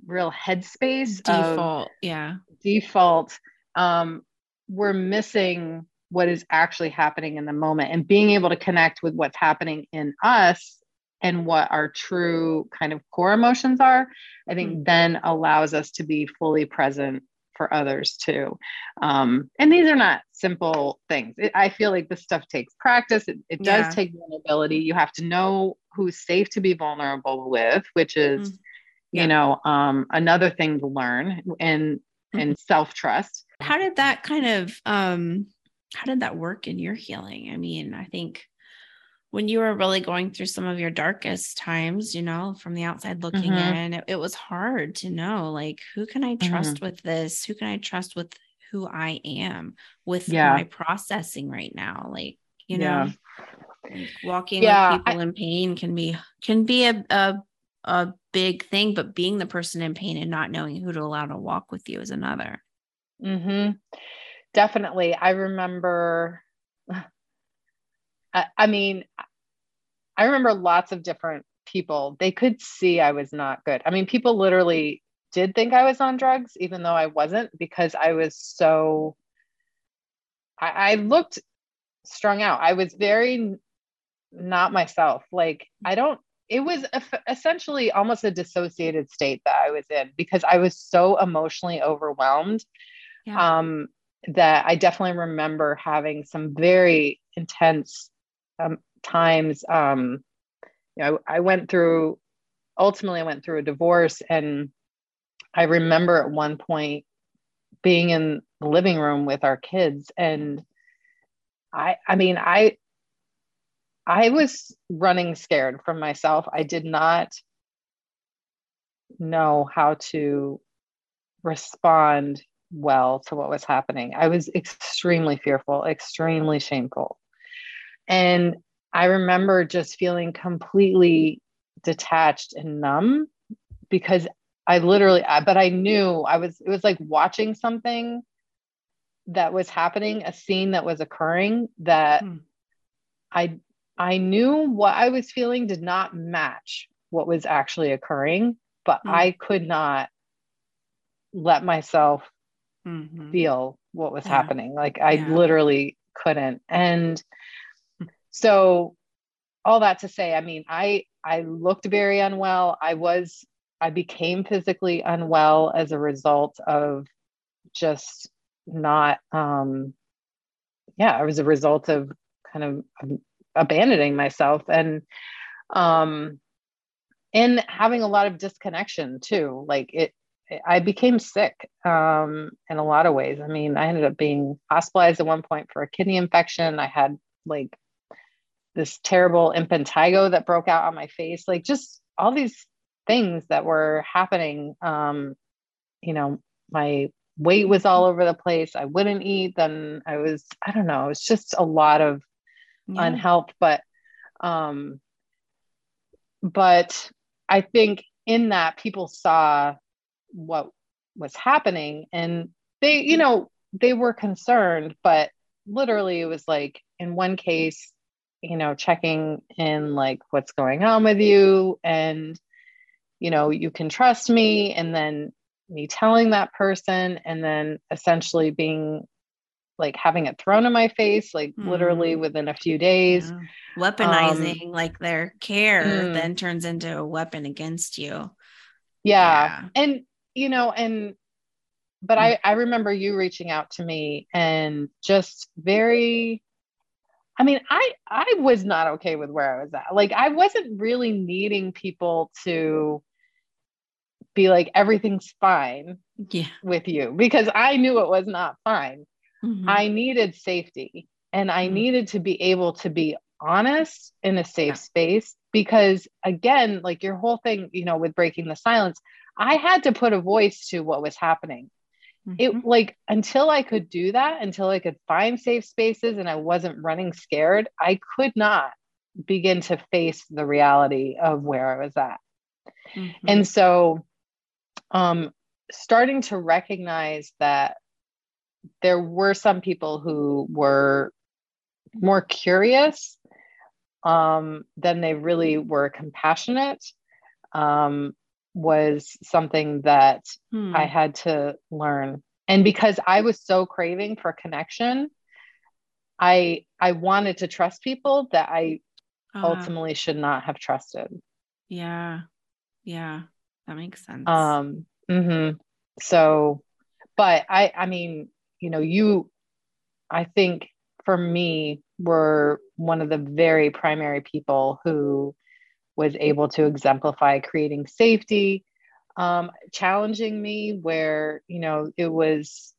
real headspace default yeah default um, we're missing what is actually happening in the moment and being able to connect with what's happening in us and what our true kind of core emotions are, I think mm-hmm. then allows us to be fully present for others too. Um, and these are not simple things. It, I feel like this stuff takes practice. It, it does yeah. take vulnerability. You have to know who's safe to be vulnerable with, which is, mm-hmm. Yeah. you know, um, another thing to learn and mm-hmm. and self trust. How did that kind of um, how did that work in your healing? I mean, I think when you were really going through some of your darkest times, you know, from the outside looking mm-hmm. in, it, it, was hard to know like, who can I trust mm-hmm. with this? Who can I trust with who I am with yeah. my processing right now? Like, you know, like walking yeah, with people I, in pain can be, can be a, a, a big thing, but being the person in pain and not knowing who to allow to walk with you is another. Mm-hmm. Definitely. I remember I, I mean, I remember lots of different people. They could see I was not good. I mean, people literally did think I was on drugs, even though I wasn't, because I was so. I, I looked strung out. I was very not myself. Like I don't. It was a, essentially almost a dissociated state that I was in because I was so emotionally overwhelmed. Yeah. Um, that I definitely remember having some very intense um, times um, you know I went through ultimately I went through a divorce and I remember at one point being in the living room with our kids and I I mean I I was running scared from myself. I did not know how to respond well to what was happening. I was extremely fearful, extremely shameful. And I remember just feeling completely detached and numb because I literally, but I knew I was, it was like watching something that was happening, a scene that was occurring that hmm. I, I knew what I was feeling did not match what was actually occurring, but hmm. I could not let myself mm-hmm. feel what was yeah. happening. Like I yeah. literally couldn't. And so all that to say i mean i i looked very unwell i was i became physically unwell as a result of just not um yeah it was a result of kind of abandoning myself and um and having a lot of disconnection too like it I became sick um, in a lot of ways. I mean, I ended up being hospitalized at one point for a kidney infection. I had like this terrible impetigo that broke out on my face like just all these things that were happening um you know my weight was all over the place i wouldn't eat then i was i don't know it was just a lot of yeah. unhealth but um but i think in that people saw what was happening and they you know they were concerned but literally it was like in one case you know, checking in like what's going on with you and you know, you can trust me and then me telling that person and then essentially being like having it thrown in my face like mm. literally within a few days yeah. weaponizing um, like their care mm. then turns into a weapon against you yeah. yeah. and you know and but mm. i i remember you reaching out to me and just very I mean, I I was not okay with where I was at. Like I wasn't really needing people to be like everything's fine yeah. with you because I knew it was not fine. Mm-hmm. I needed safety and I mm-hmm. needed to be able to be honest in a safe yeah. space because again, like your whole thing, you know, with breaking the silence, I had to put a voice to what was happening it mm-hmm. like until I could do that, until I could find safe spaces and I wasn't running scared, I could not begin to face the reality of where I was at. Mm-hmm. And so um starting to recognize that there were some people who were more curious um, than they really were compassionate um, was something that hmm. I had to learn. And because I was so craving for connection, I I wanted to trust people that I uh, ultimately should not have trusted. Yeah. Yeah. That makes sense. Um mm-hmm. so but I, I mean, you know, you, I think for me, were one of the very primary people who was able to exemplify creating safety, um, challenging me where, you know, it was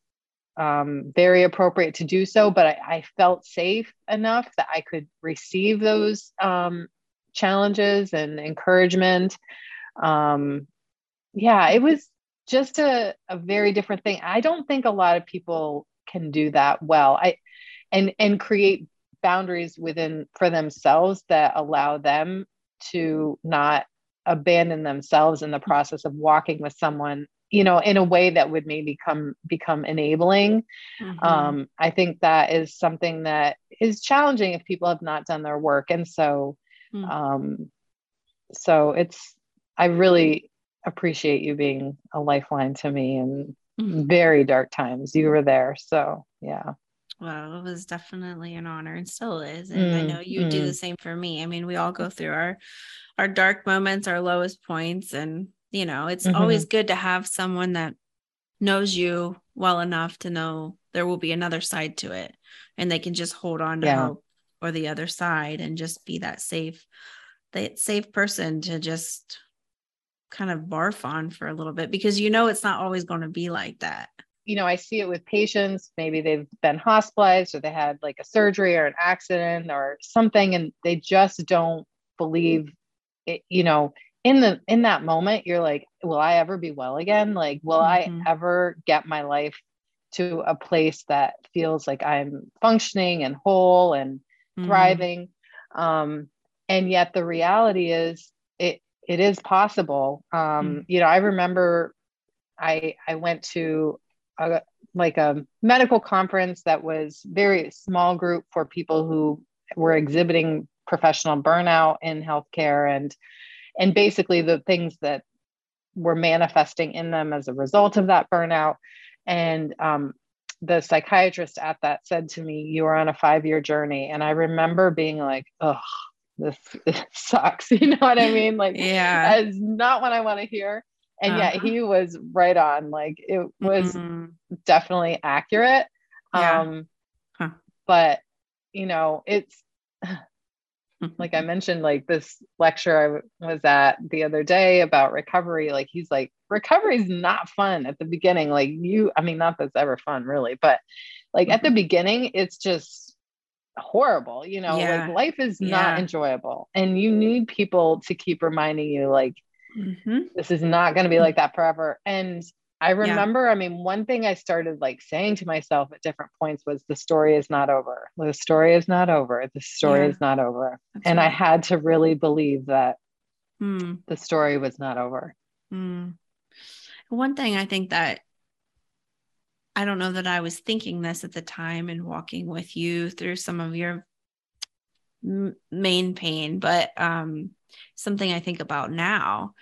um, very appropriate to do so, but I, I, felt safe enough that I could receive those um, challenges and encouragement. Um, yeah, it was just a, a very different thing. I don't think a lot of people can do that well. I and and create boundaries within for themselves that allow them to not abandon themselves in the process of walking with someone you know in a way that would maybe come become enabling mm-hmm. um, i think that is something that is challenging if people have not done their work and so mm-hmm. um, so it's i really appreciate you being a lifeline to me in mm-hmm. very dark times you were there so yeah well, it was definitely an honor and still is. And mm, I know you mm. do the same for me. I mean, we all go through our our dark moments, our lowest points. And, you know, it's mm-hmm. always good to have someone that knows you well enough to know there will be another side to it. And they can just hold on to yeah. hope or the other side and just be that safe, that safe person to just kind of barf on for a little bit because you know it's not always going to be like that you know, I see it with patients. Maybe they've been hospitalized or they had like a surgery or an accident or something, and they just don't believe it, you know, in the in that moment, you're like, will I ever be well again? Like, will mm-hmm. I ever get my life to a place that feels like I'm functioning and whole and mm-hmm. thriving? Um, and yet the reality is it is possible. Um, mm-hmm. you know, I remember I I went to a, like a medical conference that was very small group for people who were exhibiting professional burnout in healthcare and and basically the things that were manifesting in them as a result of that burnout and um, the psychiatrist at that said to me you are on a five year journey and i remember being like oh this, *laughs* sucks *laughs* you know what i mean like yeah that's not what i want to hear and uh-huh. yet he was right on like it was mm-hmm. definitely accurate yeah. um huh. but you know it's like i mentioned like this lecture i was at the other day about recovery like he's like recovery is not fun at the beginning like you i mean not that's ever fun really but like mm-hmm. at the mm-hmm. beginning it's just horrible you know yeah. like life is yeah. not enjoyable and you need people to keep reminding you like mm-hmm. this is not going to be like that forever and i remember yeah. i mean one thing i started like saying to myself at different points was the story is not over the story is not over the story is not over That's and right. i had to really believe that mm. the story was not over mm. one thing i think that I don't know that I was thinking this at the time and walking with you through some of your main pain, but um, something I think about now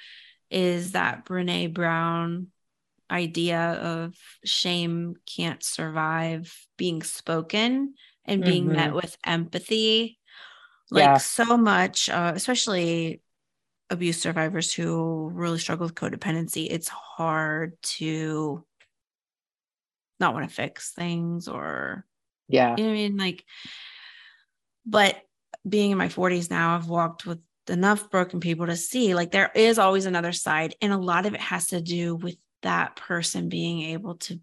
is that Brene Brown idea of shame can't survive being spoken and being mm-hmm. met with empathy. Like yeah. so much, uh, especially abuse survivors who really struggle with codependency, it's hard to not want to fix things or, yeah. You know I mean? Like, but being in my 40s now, I've walked with enough broken people to see like there is always another side. And a lot of it has to do with that person being able to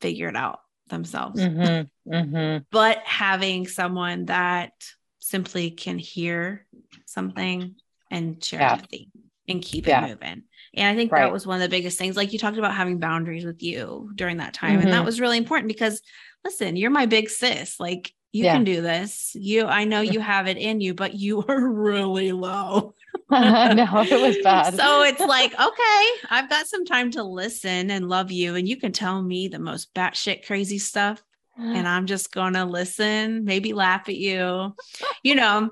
figure it out themselves. Mm-hmm, mm-hmm. But having someone that simply can hear something and share yeah. empathy and keep yeah. it moving. And I think right. that was one of the biggest things. Like you talked about having boundaries with you during that time. Mm-hmm. And that mm-hmm. was really important because listen, you're my big sis. Like you yeah. can do this. You, I know you have it in you, but you *laughs* are really low. *laughs* no, it was *laughs* bad. So it's like, okay, I've got some time to listen and love you. And you can tell me the most batshit crazy stuff. And *sighs* I'm just going to listen, maybe laugh at you, you know,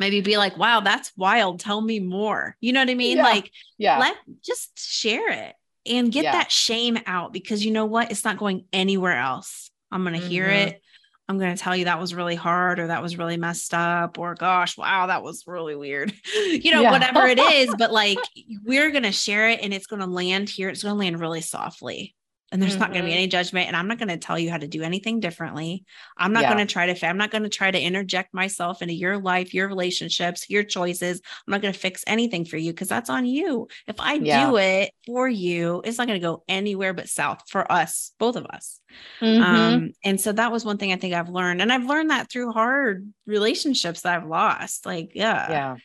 maybe be like, wow, that's wild. Tell me more. You know what I mean? Yeah. Like, yeah, let just share it and get yeah. that shame out because you know what? It's not going anywhere else. I'm going to mm-hmm. hear it. I'm going to tell you that was really hard or that was really messed up or gosh, wow, that was really weird. *laughs* you know, yeah. whatever it is, but *laughs* like we're going to share it and it's going to land here. It's going to land really softly. And there's mm-hmm. not going to be any judgment and i'm not going to tell you how to do anything differently i'm not yeah. going to try to i'm not going to try to interject myself into your life your relationships your choices i'm not going to fix anything for you because that's on you if i yeah. do it for you it's not going to go anywhere but south for us both of us mm-hmm. um, and so that was one thing i think i've learned and i've learned that through hard relationships that i've lost like yeah yeah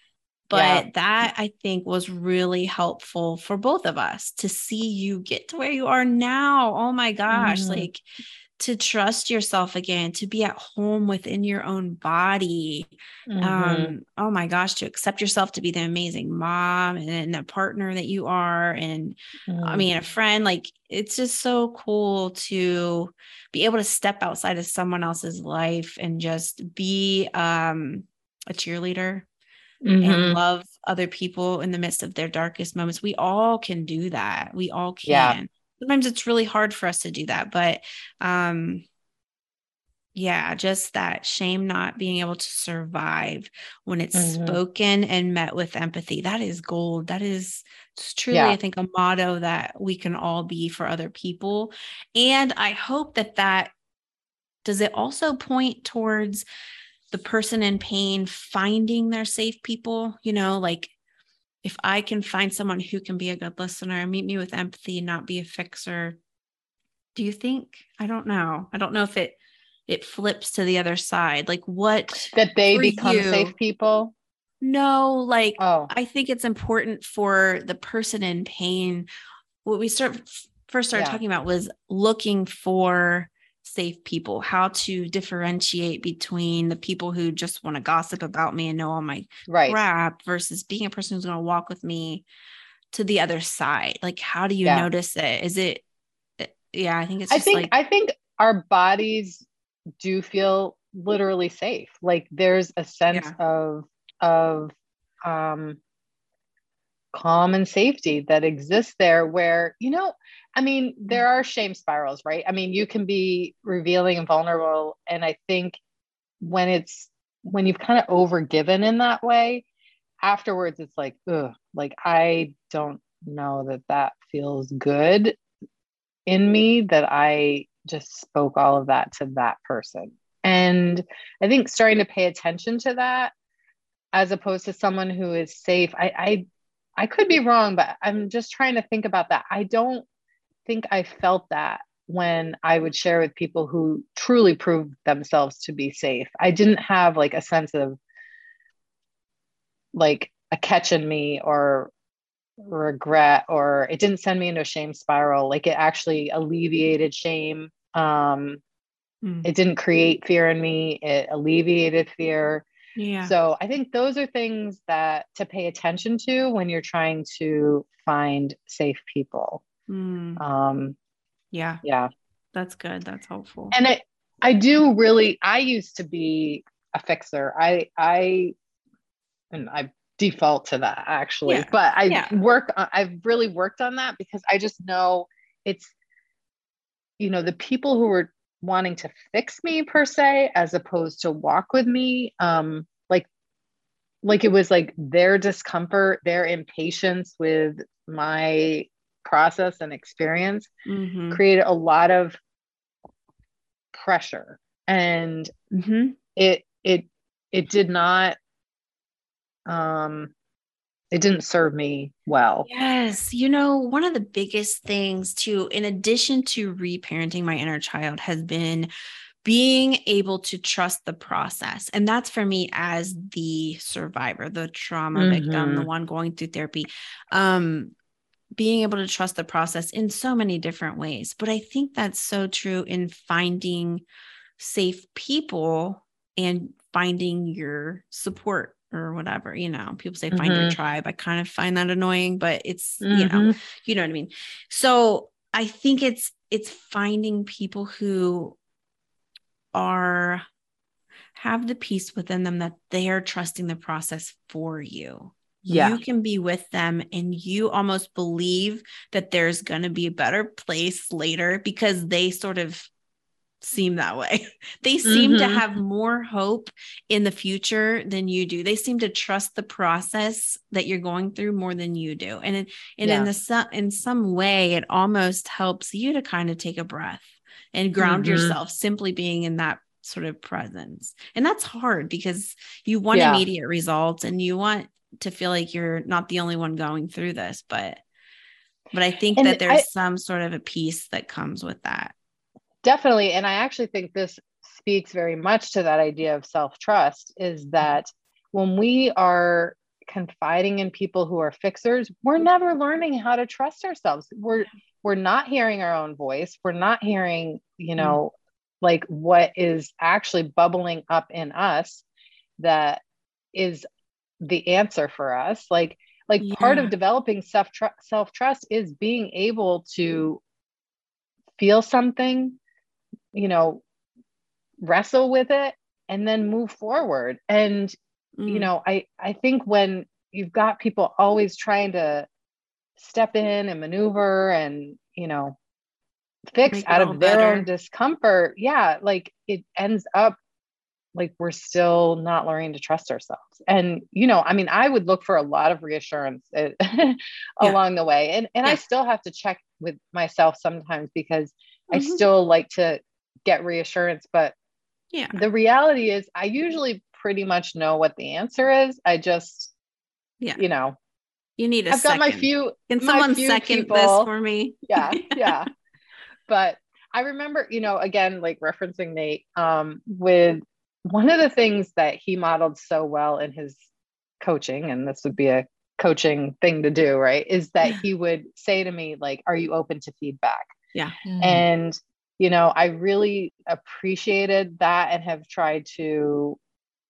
but yeah. that I think was really helpful for both of us to see you get to where you are now. Oh my gosh, mm-hmm. like to trust yourself again, to be at home within your own body. Mm-hmm. Um, oh my gosh, to accept yourself to be the amazing mom and the partner that you are. And mm-hmm. I mean, a friend, like it's just so cool to be able to step outside of someone else's life and just be um, a cheerleader mm-hmm. and love other people in the midst of their darkest moments. We all can do that. We all can. Yeah. Sometimes it's really hard for us to do that, but um yeah, just that shame not being able to survive when it's mm-hmm. spoken and met with empathy. That is gold. That is truly, yeah. I think, a motto that we can all be for other people. And I hope that that does it also point towards the person in pain finding their safe people, you know, like if I can find someone who can be a good listener, meet me with empathy, not be a fixer. Do you think? I don't know. I don't know if it it flips to the other side. Like what that they become you, safe people? No, like oh. I think it's important for the person in pain. What we start first started yeah. talking about was looking for safe people, how to differentiate between the people who just want to gossip about me and know all my right. crap versus being a person who's going to walk with me to the other side. Like, how do you yeah. notice it? Is it, eh, yeah, I think it's, I think, like, I think our bodies do feel literally safe. Like there's a sense yeah. of, of, um, calm and safety that exists there where you know i mean there are shame spirals right? I mean you can be revealing and vulnerable and i think when it's when you've kind of overgiven in that way afterwards it's like ugh like i don't know that that feels good in me that i just spoke all of that to that person. And i think starting to pay attention to that as opposed to someone who is safe i i I could be wrong, but I'm just trying to think about that. I don't think I felt that when I would share with people who truly proved themselves to be safe. I didn't have like a sense of like a catch in me or regret or it didn't send me into a shame spiral like it actually alleviated shame um mm. it didn't create fear in me it alleviated fear yeah. So I think those are things that to pay attention to when you're trying to find safe people. Mm. Um, yeah. Yeah. That's good. That's helpful. And I, I do really, I used to be a fixer. I, I, and I default to that actually, yeah. but I yeah. work, I've really worked on that because I just know it's, you know, the people who are wanting to fix me per se as opposed to walk with me um like like it was like their discomfort their impatience with my process and experience mm-hmm. created a lot of pressure and mm-hmm. it it it did not um it didn't serve me well. Yes. You know, one of the biggest things too, in addition to reparenting my inner child, has been being able to trust the process. And that's for me as the survivor, the trauma mm-hmm. victim, the mm-hmm. one going through therapy. Um, being able to trust the process in so many different ways. But I think that's so true in finding safe people and finding your support or whatever you know people say find mm-hmm. your tribe i kind of find that annoying but it's mm-hmm. you know mm-hmm. you know what i mean so i think it's it's finding people who are have the peace within them that they are trusting the process for you yeah. you can be with them and you almost believe that there's going to be a better place later because they sort of seem that way. *laughs* They seem mm-hmm. to have more hope in the future than you do. They seem to trust the process that you're going through more than you do. And in, and yeah. in the in some way it almost helps you to kind of take a breath and ground mm-hmm. yourself simply being in that sort of presence. And that's hard because you want yeah. immediate results and you want to feel like you're not the only one going through this, but but I think and that there's I, some sort of a peace that comes with that. Definitely. And I actually think this speaks very much to that idea of self trust is that when we are confiding in people who are fixers, we're never learning how to trust ourselves. We're we're not hearing our own voice. We're not hearing, you mm-hmm. know, like what is actually bubbling up in us that is the answer for us. Like like yeah. part of developing self self trust is being able to feel something you know wrestle with it and then move forward and mm. you know i i think when you've got people always trying to step in and maneuver and you know fix out of their better. own discomfort yeah like it ends up like we're still not learning to trust ourselves and you know i mean i would look for a lot of reassurance eh, *laughs* along yeah. the way and and yeah. i still have to check with myself sometimes because mm-hmm. i still like to get reassurance but yeah. the reality is i usually pretty much know what the answer is. I just yeah. you know you need a i've second. got my few can someone second people. this for me? Yeah *laughs* yeah. But i remember you know again like referencing nate um with one of the things that he modeled so well in his coaching and this would be a coaching thing to do right is that he would say to me like are you open to feedback? Yeah. Mm-hmm. and you know, I really appreciated that and have tried to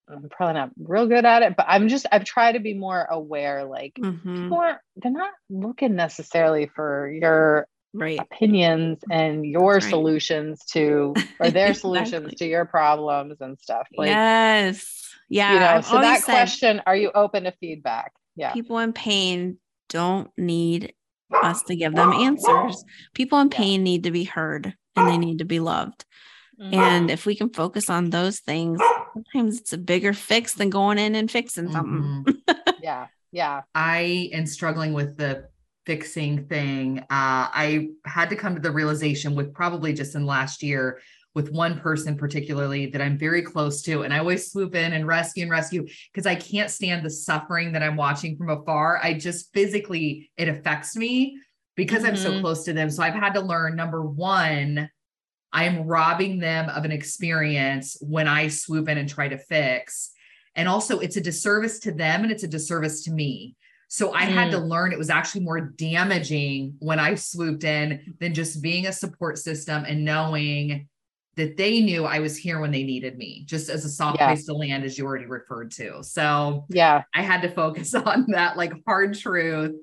I'm probably not real good at it, but I'm just I've tried to be more aware. Like mm-hmm. people aren't they're not looking necessarily for your right. opinions and your right. solutions to *laughs* or their solutions to your problems and stuff. Like yes. Yeah. You know, I've so that question, are you open to feedback? Yeah. People in pain don't need us to give them answers. People in pain yeah. need to be heard and they need to be loved. Mm-hmm. And if we can focus on those things, sometimes it's a bigger fix than going in and fixing something. Mm-hmm. *laughs* yeah. Yeah. I am struggling with the fixing thing. Uh, I had to come to the realization with probably just in last year with one person particularly that I'm very close to. And I always swoop in and rescue and rescue because I can't stand the suffering that I'm watching from afar. I just physically, it affects me because mm-hmm. I'm so mm-hmm. close to them. So I've had to learn number one, I am robbing them of an experience when I swoop in and try to fix. And also, it's a disservice to them and it's a disservice to me. So I mm. had to mm. learn it was actually more damaging when I swooped in than just being a support system and knowing that they knew I was here when they needed me, just as a soft yeah. place to land, as you already referred to. So yeah, I had to focus *laughs* on that like hard truth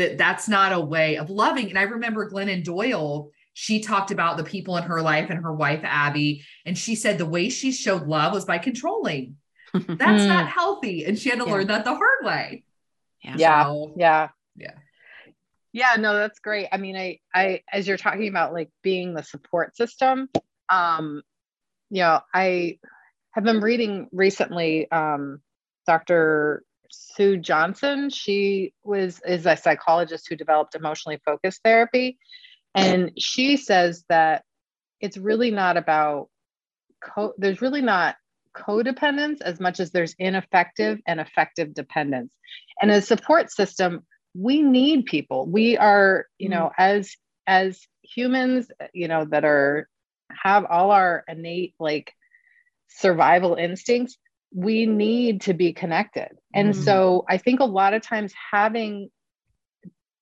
that that's not a way of loving. And I remember Glennon Doyle, she talked about the people in her life and her wife, Abby. And she said the way she showed love was by controlling. *laughs* That's not healthy. And she had to yeah. learn that the hard way. Yeah. Yeah. So, yeah. Yeah. Yeah, no, that's great. I mean, I, I, as you're talking about like being the support system, um, you know, I have been reading recently, um, Dr. Sue Johnson. She was is a psychologist who developed emotionally focused therapy, and she says that it's really not about co- there's really not codependence as much as there's ineffective and effective dependence. And as support system, we need people. We are, you know, mm-hmm. as as humans, you know, that are have all our innate like survival instincts we need to be connected. And mm-hmm. so I think a lot of times having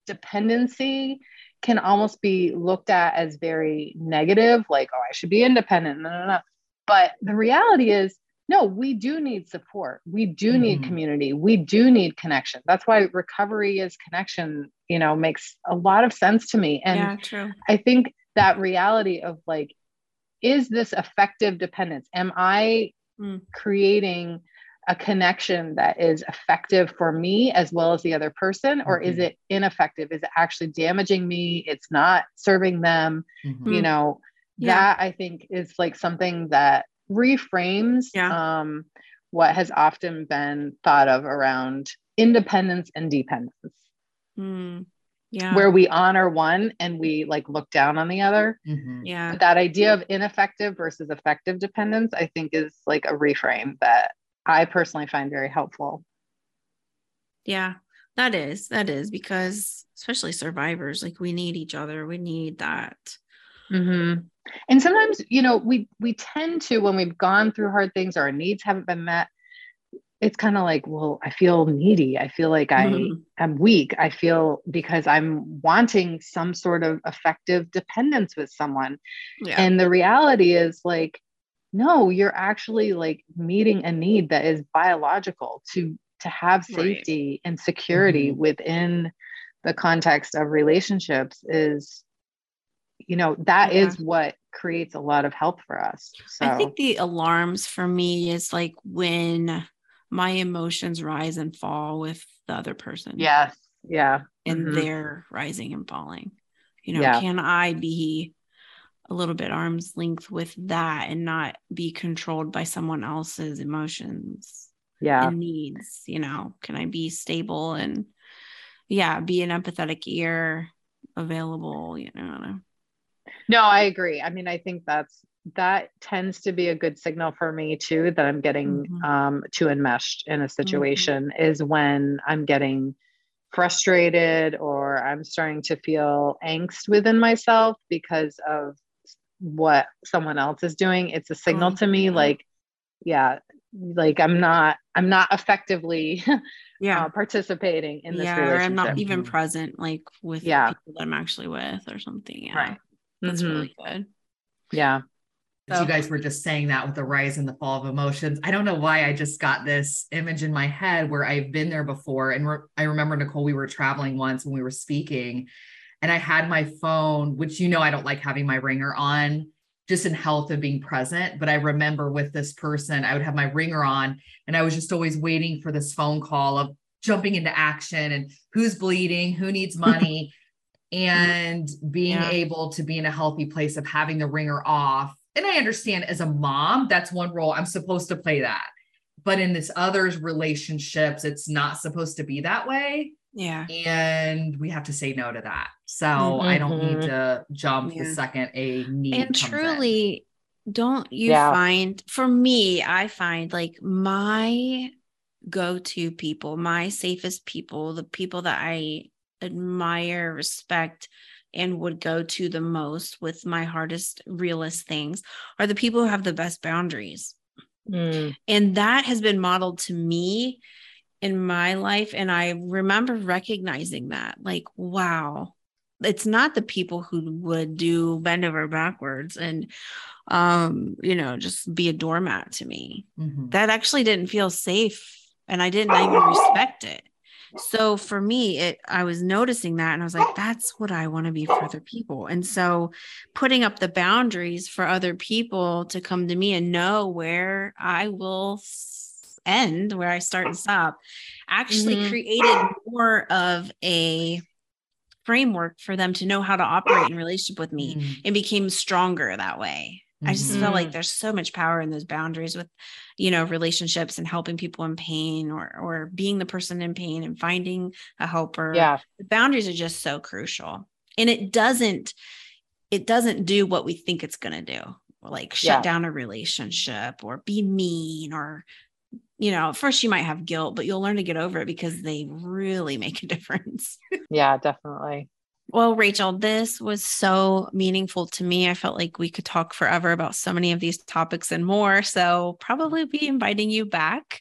dependency can almost be looked at as very negative, like, oh, I should be independent. No, no, no. But the reality is, no, we do need support. We do mm-hmm. need community. We do need connection. That's why recovery is connection, you know, makes a lot of sense to me. And yeah, true. I think that reality of like, is this effective dependence? Am I mm. creating a connection that is effective for me as well as the other person or mm-hmm. is it ineffective is it actually damaging me it's not serving them mm-hmm. you know yeah. that I think is like something that reframes yeah. um, what has often been thought of around independence and dependence. Mm, yeah. Where we honor one and we like look down on the other. Mm-hmm. Yeah. But that idea of ineffective versus effective dependence, I think, is like a reframe that I personally find very helpful. Yeah, that is. That is because, especially survivors, like we need each other. We need that. Mm-hmm. And sometimes, you know, we we tend to when we've gone through hard things, our needs haven't been met. It's kind of like, well, I feel needy. I feel like I mm-hmm. am weak. I feel because I'm wanting some sort of effective dependence with someone. Yeah. And the reality is like, no, you're actually like meeting a need that is biological to to have safety right. and security mm-hmm. within the context of relationships is you know that yeah. is what creates a lot of help for us so i think the alarms for me is like when my emotions rise and fall with the other person. Yes. Yeah. And mm-hmm. they're rising and falling. You know yeah. can i be a little bit arm's length with that and not be controlled by someone else's emotions yeah. and needs you know? Can i be stable and yeah be an empathetic ear available you know? No, I agree. I mean, I think that's that tends to be a good signal for me too that I'm getting mm-hmm. um, too enmeshed in a mm-hmm. situation mm-hmm. is when I'm getting frustrated or I'm starting to feel angst within myself because of what someone else is doing. It's a signal to me like, yeah, like I'm not, I'm not effectively *laughs* yeah uh, participating in this yeah, relationship. or I'm not even present like with yeah. people that I'm actually with or something. Yeah. Right. That's mm-hmm. really good. Yeah. So. You guys were just saying that with the rise and the fall of emotions. I don't know why I just got this image in my head where I've been there before. And re- I remember, Nicole, we were traveling once when we were speaking, and I had my phone, which you know, I don't like having my ringer on just in health and being present. But I remember with this person, I would have my ringer on, and I was just always waiting for this phone call of jumping into action and who's bleeding, who needs *laughs* money. and being yeah. able to be in a healthy place of having the ringer off. And I understand as a mom, that's one role I'm supposed to play that. But in this other's relationships, it's not supposed to be that way. Yeah. And we have to say no to that. So mm-hmm. I don't need mm-hmm. to jump yeah. the second a need. And truly, in. don't you yeah. find for me, I find like my go to people, my safest people, the people that I admire, respect, and would go to the most with my hardest, realest things are the people who have the best boundaries. Mm. And that has been modeled to me in my life. And I remember recognizing that, like, wow, it's not the people who would do bend over backwards and um you know just be a doormat to me mm-hmm. that actually didn't feel safe and i didn't even respect it so for me it i was noticing that and i was like that's what i want to be for other people and so putting up the boundaries for other people to come to me and know where i will end where i start and stop actually mm-hmm. created more of a framework for them to know how to operate in relationship with me mm-hmm. and became stronger that way I just mm-hmm. feel like there's so much power in those boundaries with, you know, relationships and helping people in pain or or being the person in pain and finding a helper. Yeah. The boundaries are just so crucial. And it doesn't it doesn't do what we think it's going to do. Like shut yeah. down a relationship or be mean or you know, first you might have guilt, but you'll learn to get over it because they really *laughs* make a difference. yeah, definitely. Well, Rachel, this was so meaningful to me. I felt like we could talk forever about so many of these topics and more. So, probably be inviting you back.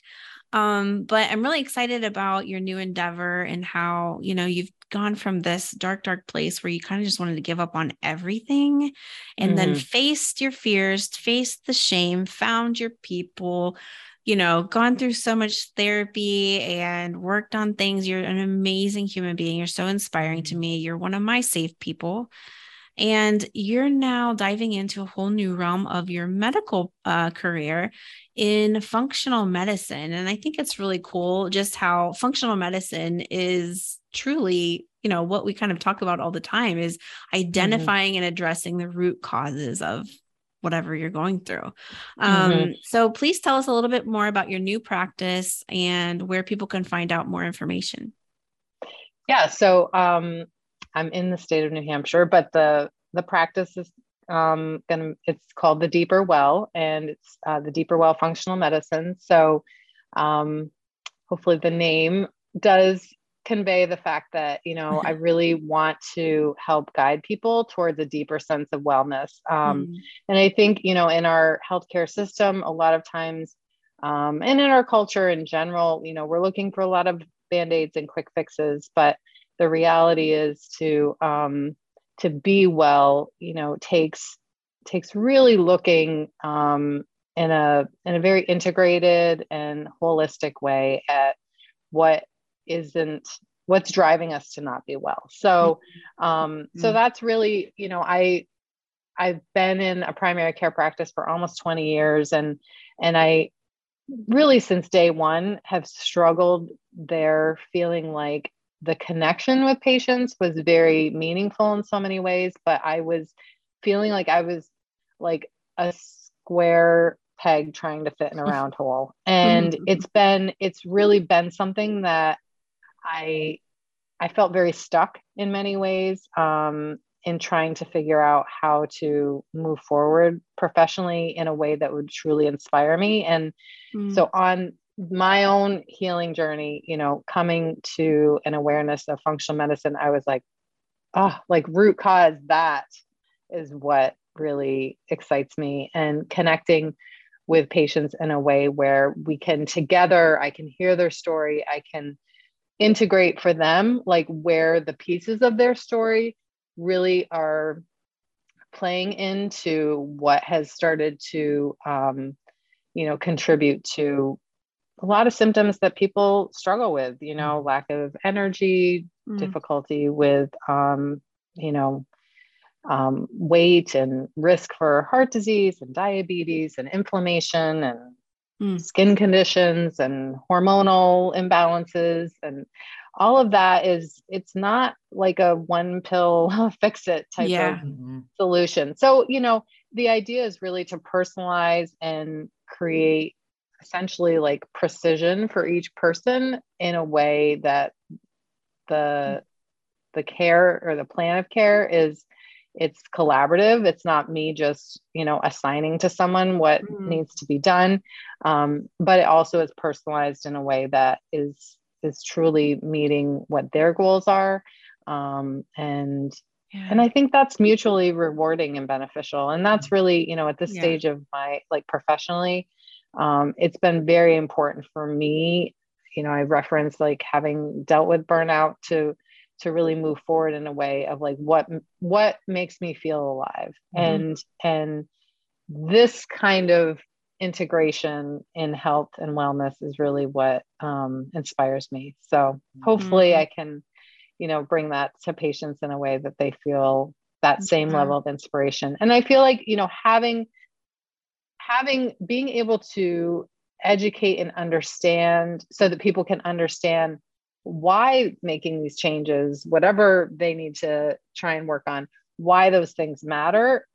Um, but I'm really excited about your new endeavor and how, you know, you've gone from this dark, dark place where you kind of just wanted to give up on everything and mm-hmm. then faced your fears, faced the shame, found your people, you know, gone through so much therapy and worked on things. You're an amazing human being. You're so inspiring to me. You're one of my safe people. And you're now diving into a whole new realm of your medical uh, career in functional medicine. And I think it's really cool just how functional medicine is truly, you know, what we kind of talk about all the time is mm-hmm. identifying mm-hmm. and addressing the root causes of whatever you're going through. Um, mm-hmm. So please tell us a little bit more about your new practice and where people can find out more information. Yeah, so um, I'm in the state of New Hampshire, but the the practice is um, gonna it's called the Deeper Well, and it's uh, the Deeper Well Functional Medicine. So um, hopefully the name does convey the fact that you know i really *laughs* want to help guide people towards a deeper sense of wellness um, mm. and i think you know in our healthcare system a lot of times um, and in our culture in general you know we're looking for a lot of band-aids and quick fixes but the reality is to um, to be well you know takes takes really looking um, in a in a very integrated and holistic way at what isn't what's driving us to not be well so um mm-hmm. so that's really you know i i've been in a primary care practice for almost 20 years and and i really since day one have struggled there feeling like the connection with patients was very meaningful in so many ways but i was feeling like i was like a square peg trying to fit in a *laughs* round hole and mm-hmm. it's been it's really been something that I I felt very stuck in many ways um, in trying to figure out how to move forward professionally in a way that would truly inspire me. And mm. so on my own healing journey, you know, coming to an awareness of functional medicine, I was like, oh, like root cause, that is what really excites me. And connecting with patients in a way where we can together, I can hear their story, I can integrate for them like where the pieces of their story really are playing into what has started to um, you know contribute to a lot of symptoms that people struggle with you know lack of energy mm. difficulty with um, you know um, weight and risk for heart disease and diabetes and inflammation and mm. skin conditions and hormonal imbalances and all of that is it's not like a one pill *laughs* fix it type yeah. of mm-hmm. solution so you know the idea is really to personalize and create essentially like precision for each person in a way that the the care or the plan of care is it's collaborative it's not me just you know assigning to someone what mm. needs to be done um, but it also is personalized in a way that is is truly meeting what their goals are um, and yeah. and i think that's mutually rewarding and beneficial and that's really you know at this yeah. stage of my like professionally um, it's been very important for me you know i referenced like having dealt with burnout to to really move forward in a way of like what what makes me feel alive mm-hmm. and and this kind of integration in health and wellness is really what um, inspires me so hopefully mm-hmm. i can you know bring that to patients in a way that they feel that same mm-hmm. level of inspiration and i feel like you know having having being able to educate and understand so that people can understand why making these changes, whatever they need to try and work on, why those things matter.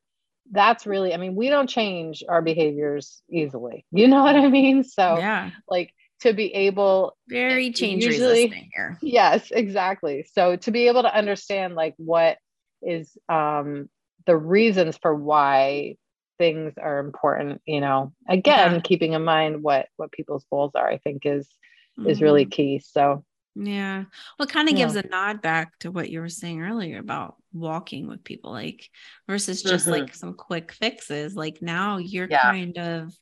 That's really, I mean, we don't change our behaviors easily. You know what I mean? So, yeah, like to be able very change usually, resistant here. Yes, exactly. So to be able to understand like what is um the reasons for why things are important, you know, again, yeah. keeping in mind what what people's goals are, I think is is really mm-hmm. key. So yeah. Well, it kind of yeah. gives a nod back to what you were saying earlier about walking with people, like versus just mm-hmm. like some quick fixes. Like now you're yeah. kind of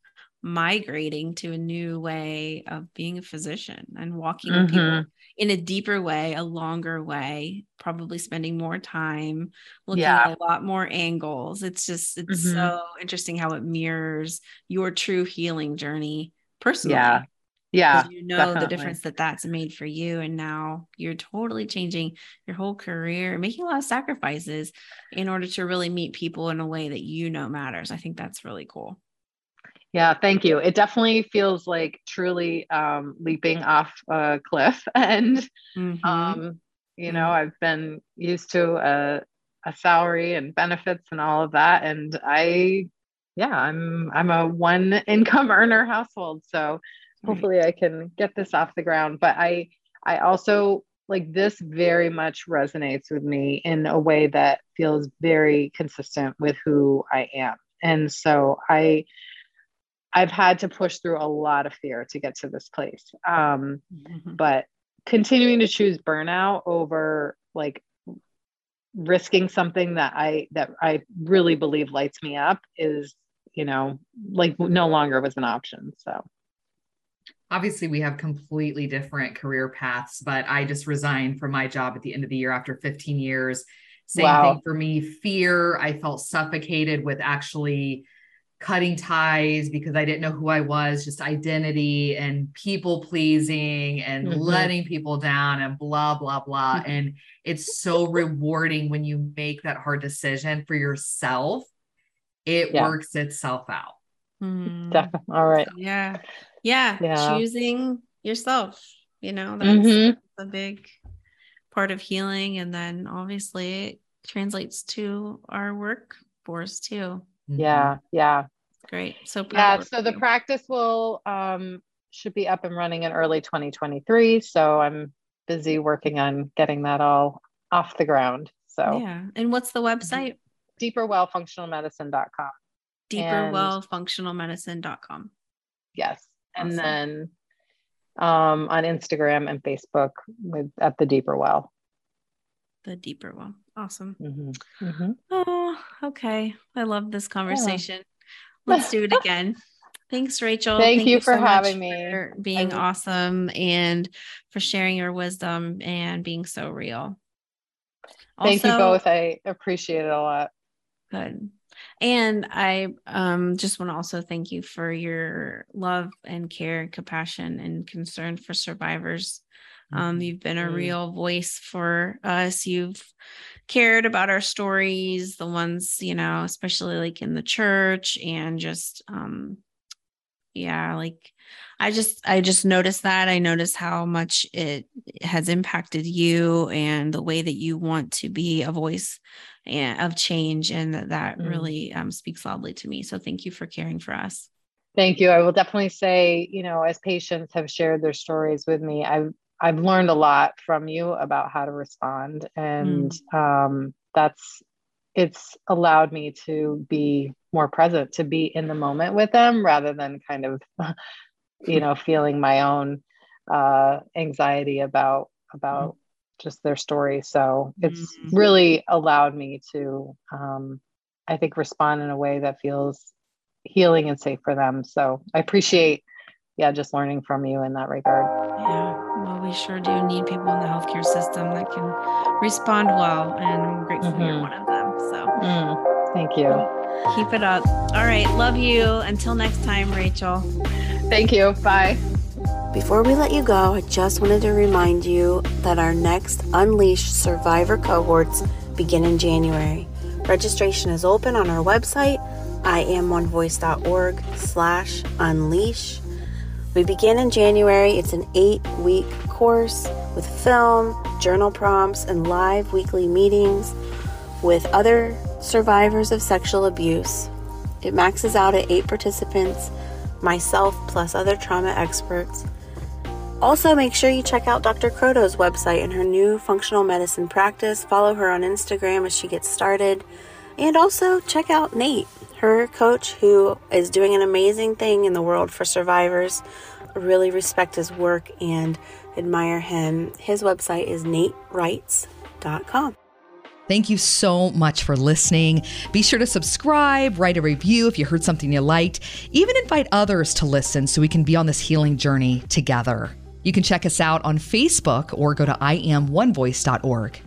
migrating to a new way of being a physician and walking mm-hmm. with people mm-hmm. in a deeper way, a longer way, probably spending more time looking yeah. at a lot more angles. It's just, it's mm-hmm. so interesting how it mirrors your true healing journey personally. Yeah. Yeah. You know definitely. the difference that that's made for you. And now you're totally changing your whole career, making a lot of sacrifices in order to really meet people in a way that you know matters. I think that's really cool. Yeah, thank you. It definitely feels like truly um, leaping off a cliff. *laughs* And, mm-hmm. um, you know, I've been used to a, a salary and benefits and all of that. And I, yeah, I'm, I'm a one *laughs* income earner household. So hopefully. I can get this off the ground. But I, I also like this very much resonates with me in a way that feels very consistent with who I am. And so I, I've had to push through a lot of fear to get to this place. Um, mm-hmm. But continuing to choose burnout over like risking something that I that I really believe lights me up is, you know, like no longer was an option. So obviously we have completely different career paths, but I just resigned from my job at the end of the year after 15 years. Same wow. thing for me, fear. I felt suffocated with actually cutting ties because I didn't know who I was, just identity and people pleasing and mm-hmm. letting people down and blah, blah, blah. Mm-hmm. And it's so rewarding when you make that hard decision for yourself. It yeah. works itself out. Definitely. All right. Yeah. Yeah. Yeah. Choosing yourself, you know, that's mm-hmm. a big part of healing. And then obviously it translates to our work workforce too. Yeah, yeah. Great. So yeah, so the you. practice will um should be up and running in early 2023. So I'm busy working on getting that all off the ground. So yeah. And what's the website? deeperwellfunctionalmedicine.com. Deeperwellfunctionalmedicine.com. Yes. Awesome. And then um on Instagram and Facebook with at the deeper well. The deeper well. Awesome. Mm-hmm. Mm-hmm. Oh, okay. I love this conversation. Yeah. Let's do it *laughs* again. Thanks, Rachel. Thank, Thank you, you, for so having me. For being awesome and for sharing your wisdom and being so real. Also, Thank you both. I appreciate it a lot. Good. And I um, just want to also thank you for your love and care and compassion and concern for survivors. Um, mm-hmm. you've been a real voice for us. You've cared about our stories, the ones, you know, especially like in the church and just um yeah, like I just I just noticed that. I noticed how much it has impacted you and the way that you want to be a voice and, of change and that, that mm. really um, speaks loudly to me. So thank you for caring for us. Thank you. I will definitely say, you know, as patients have shared their stories with me, I've I've learned a lot from you about how to respond, and mm. um, that's it's allowed me to be more present, to be in the moment with them, rather than kind of, you know, feeling my own uh, anxiety about about mm. just their story. So it's mm. really allowed me to, um, I think, respond in a way that feels healing and safe for them. So I appreciate, yeah, just learning from you in that regard. Yeah Well we sure do need people in the healthcare system that can respond well. And I'm grateful mm-hmm. you're one of them. So mm, thank you. Keep it up. All right. Love you. Until next time, Rachel. Thank you. Bye. Before we let you go, I just wanted to remind you that our next Unleash Survivor cohorts begin in January. Registration is open on our website, iamonevoice.org slash unleash. We begin in January. It's an eight week course with film, journal prompts, and live weekly meetings with other survivors of sexual abuse. It maxes out at eight participants, myself plus other trauma experts. Also, make sure you check out Dr. Croto's website and her new functional medicine practice. Follow her on Instagram as she gets started. And also check out Nate, her coach, who is doing an amazing thing in the world for survivors. really respect his work and admire him. His website is natewrites.com. Thank you so much for listening. Be sure to subscribe, write a review if you heard something you liked, even invite others to listen so we can be on this healing journey together. You can check us out on Facebook or go to iamonevoice.org.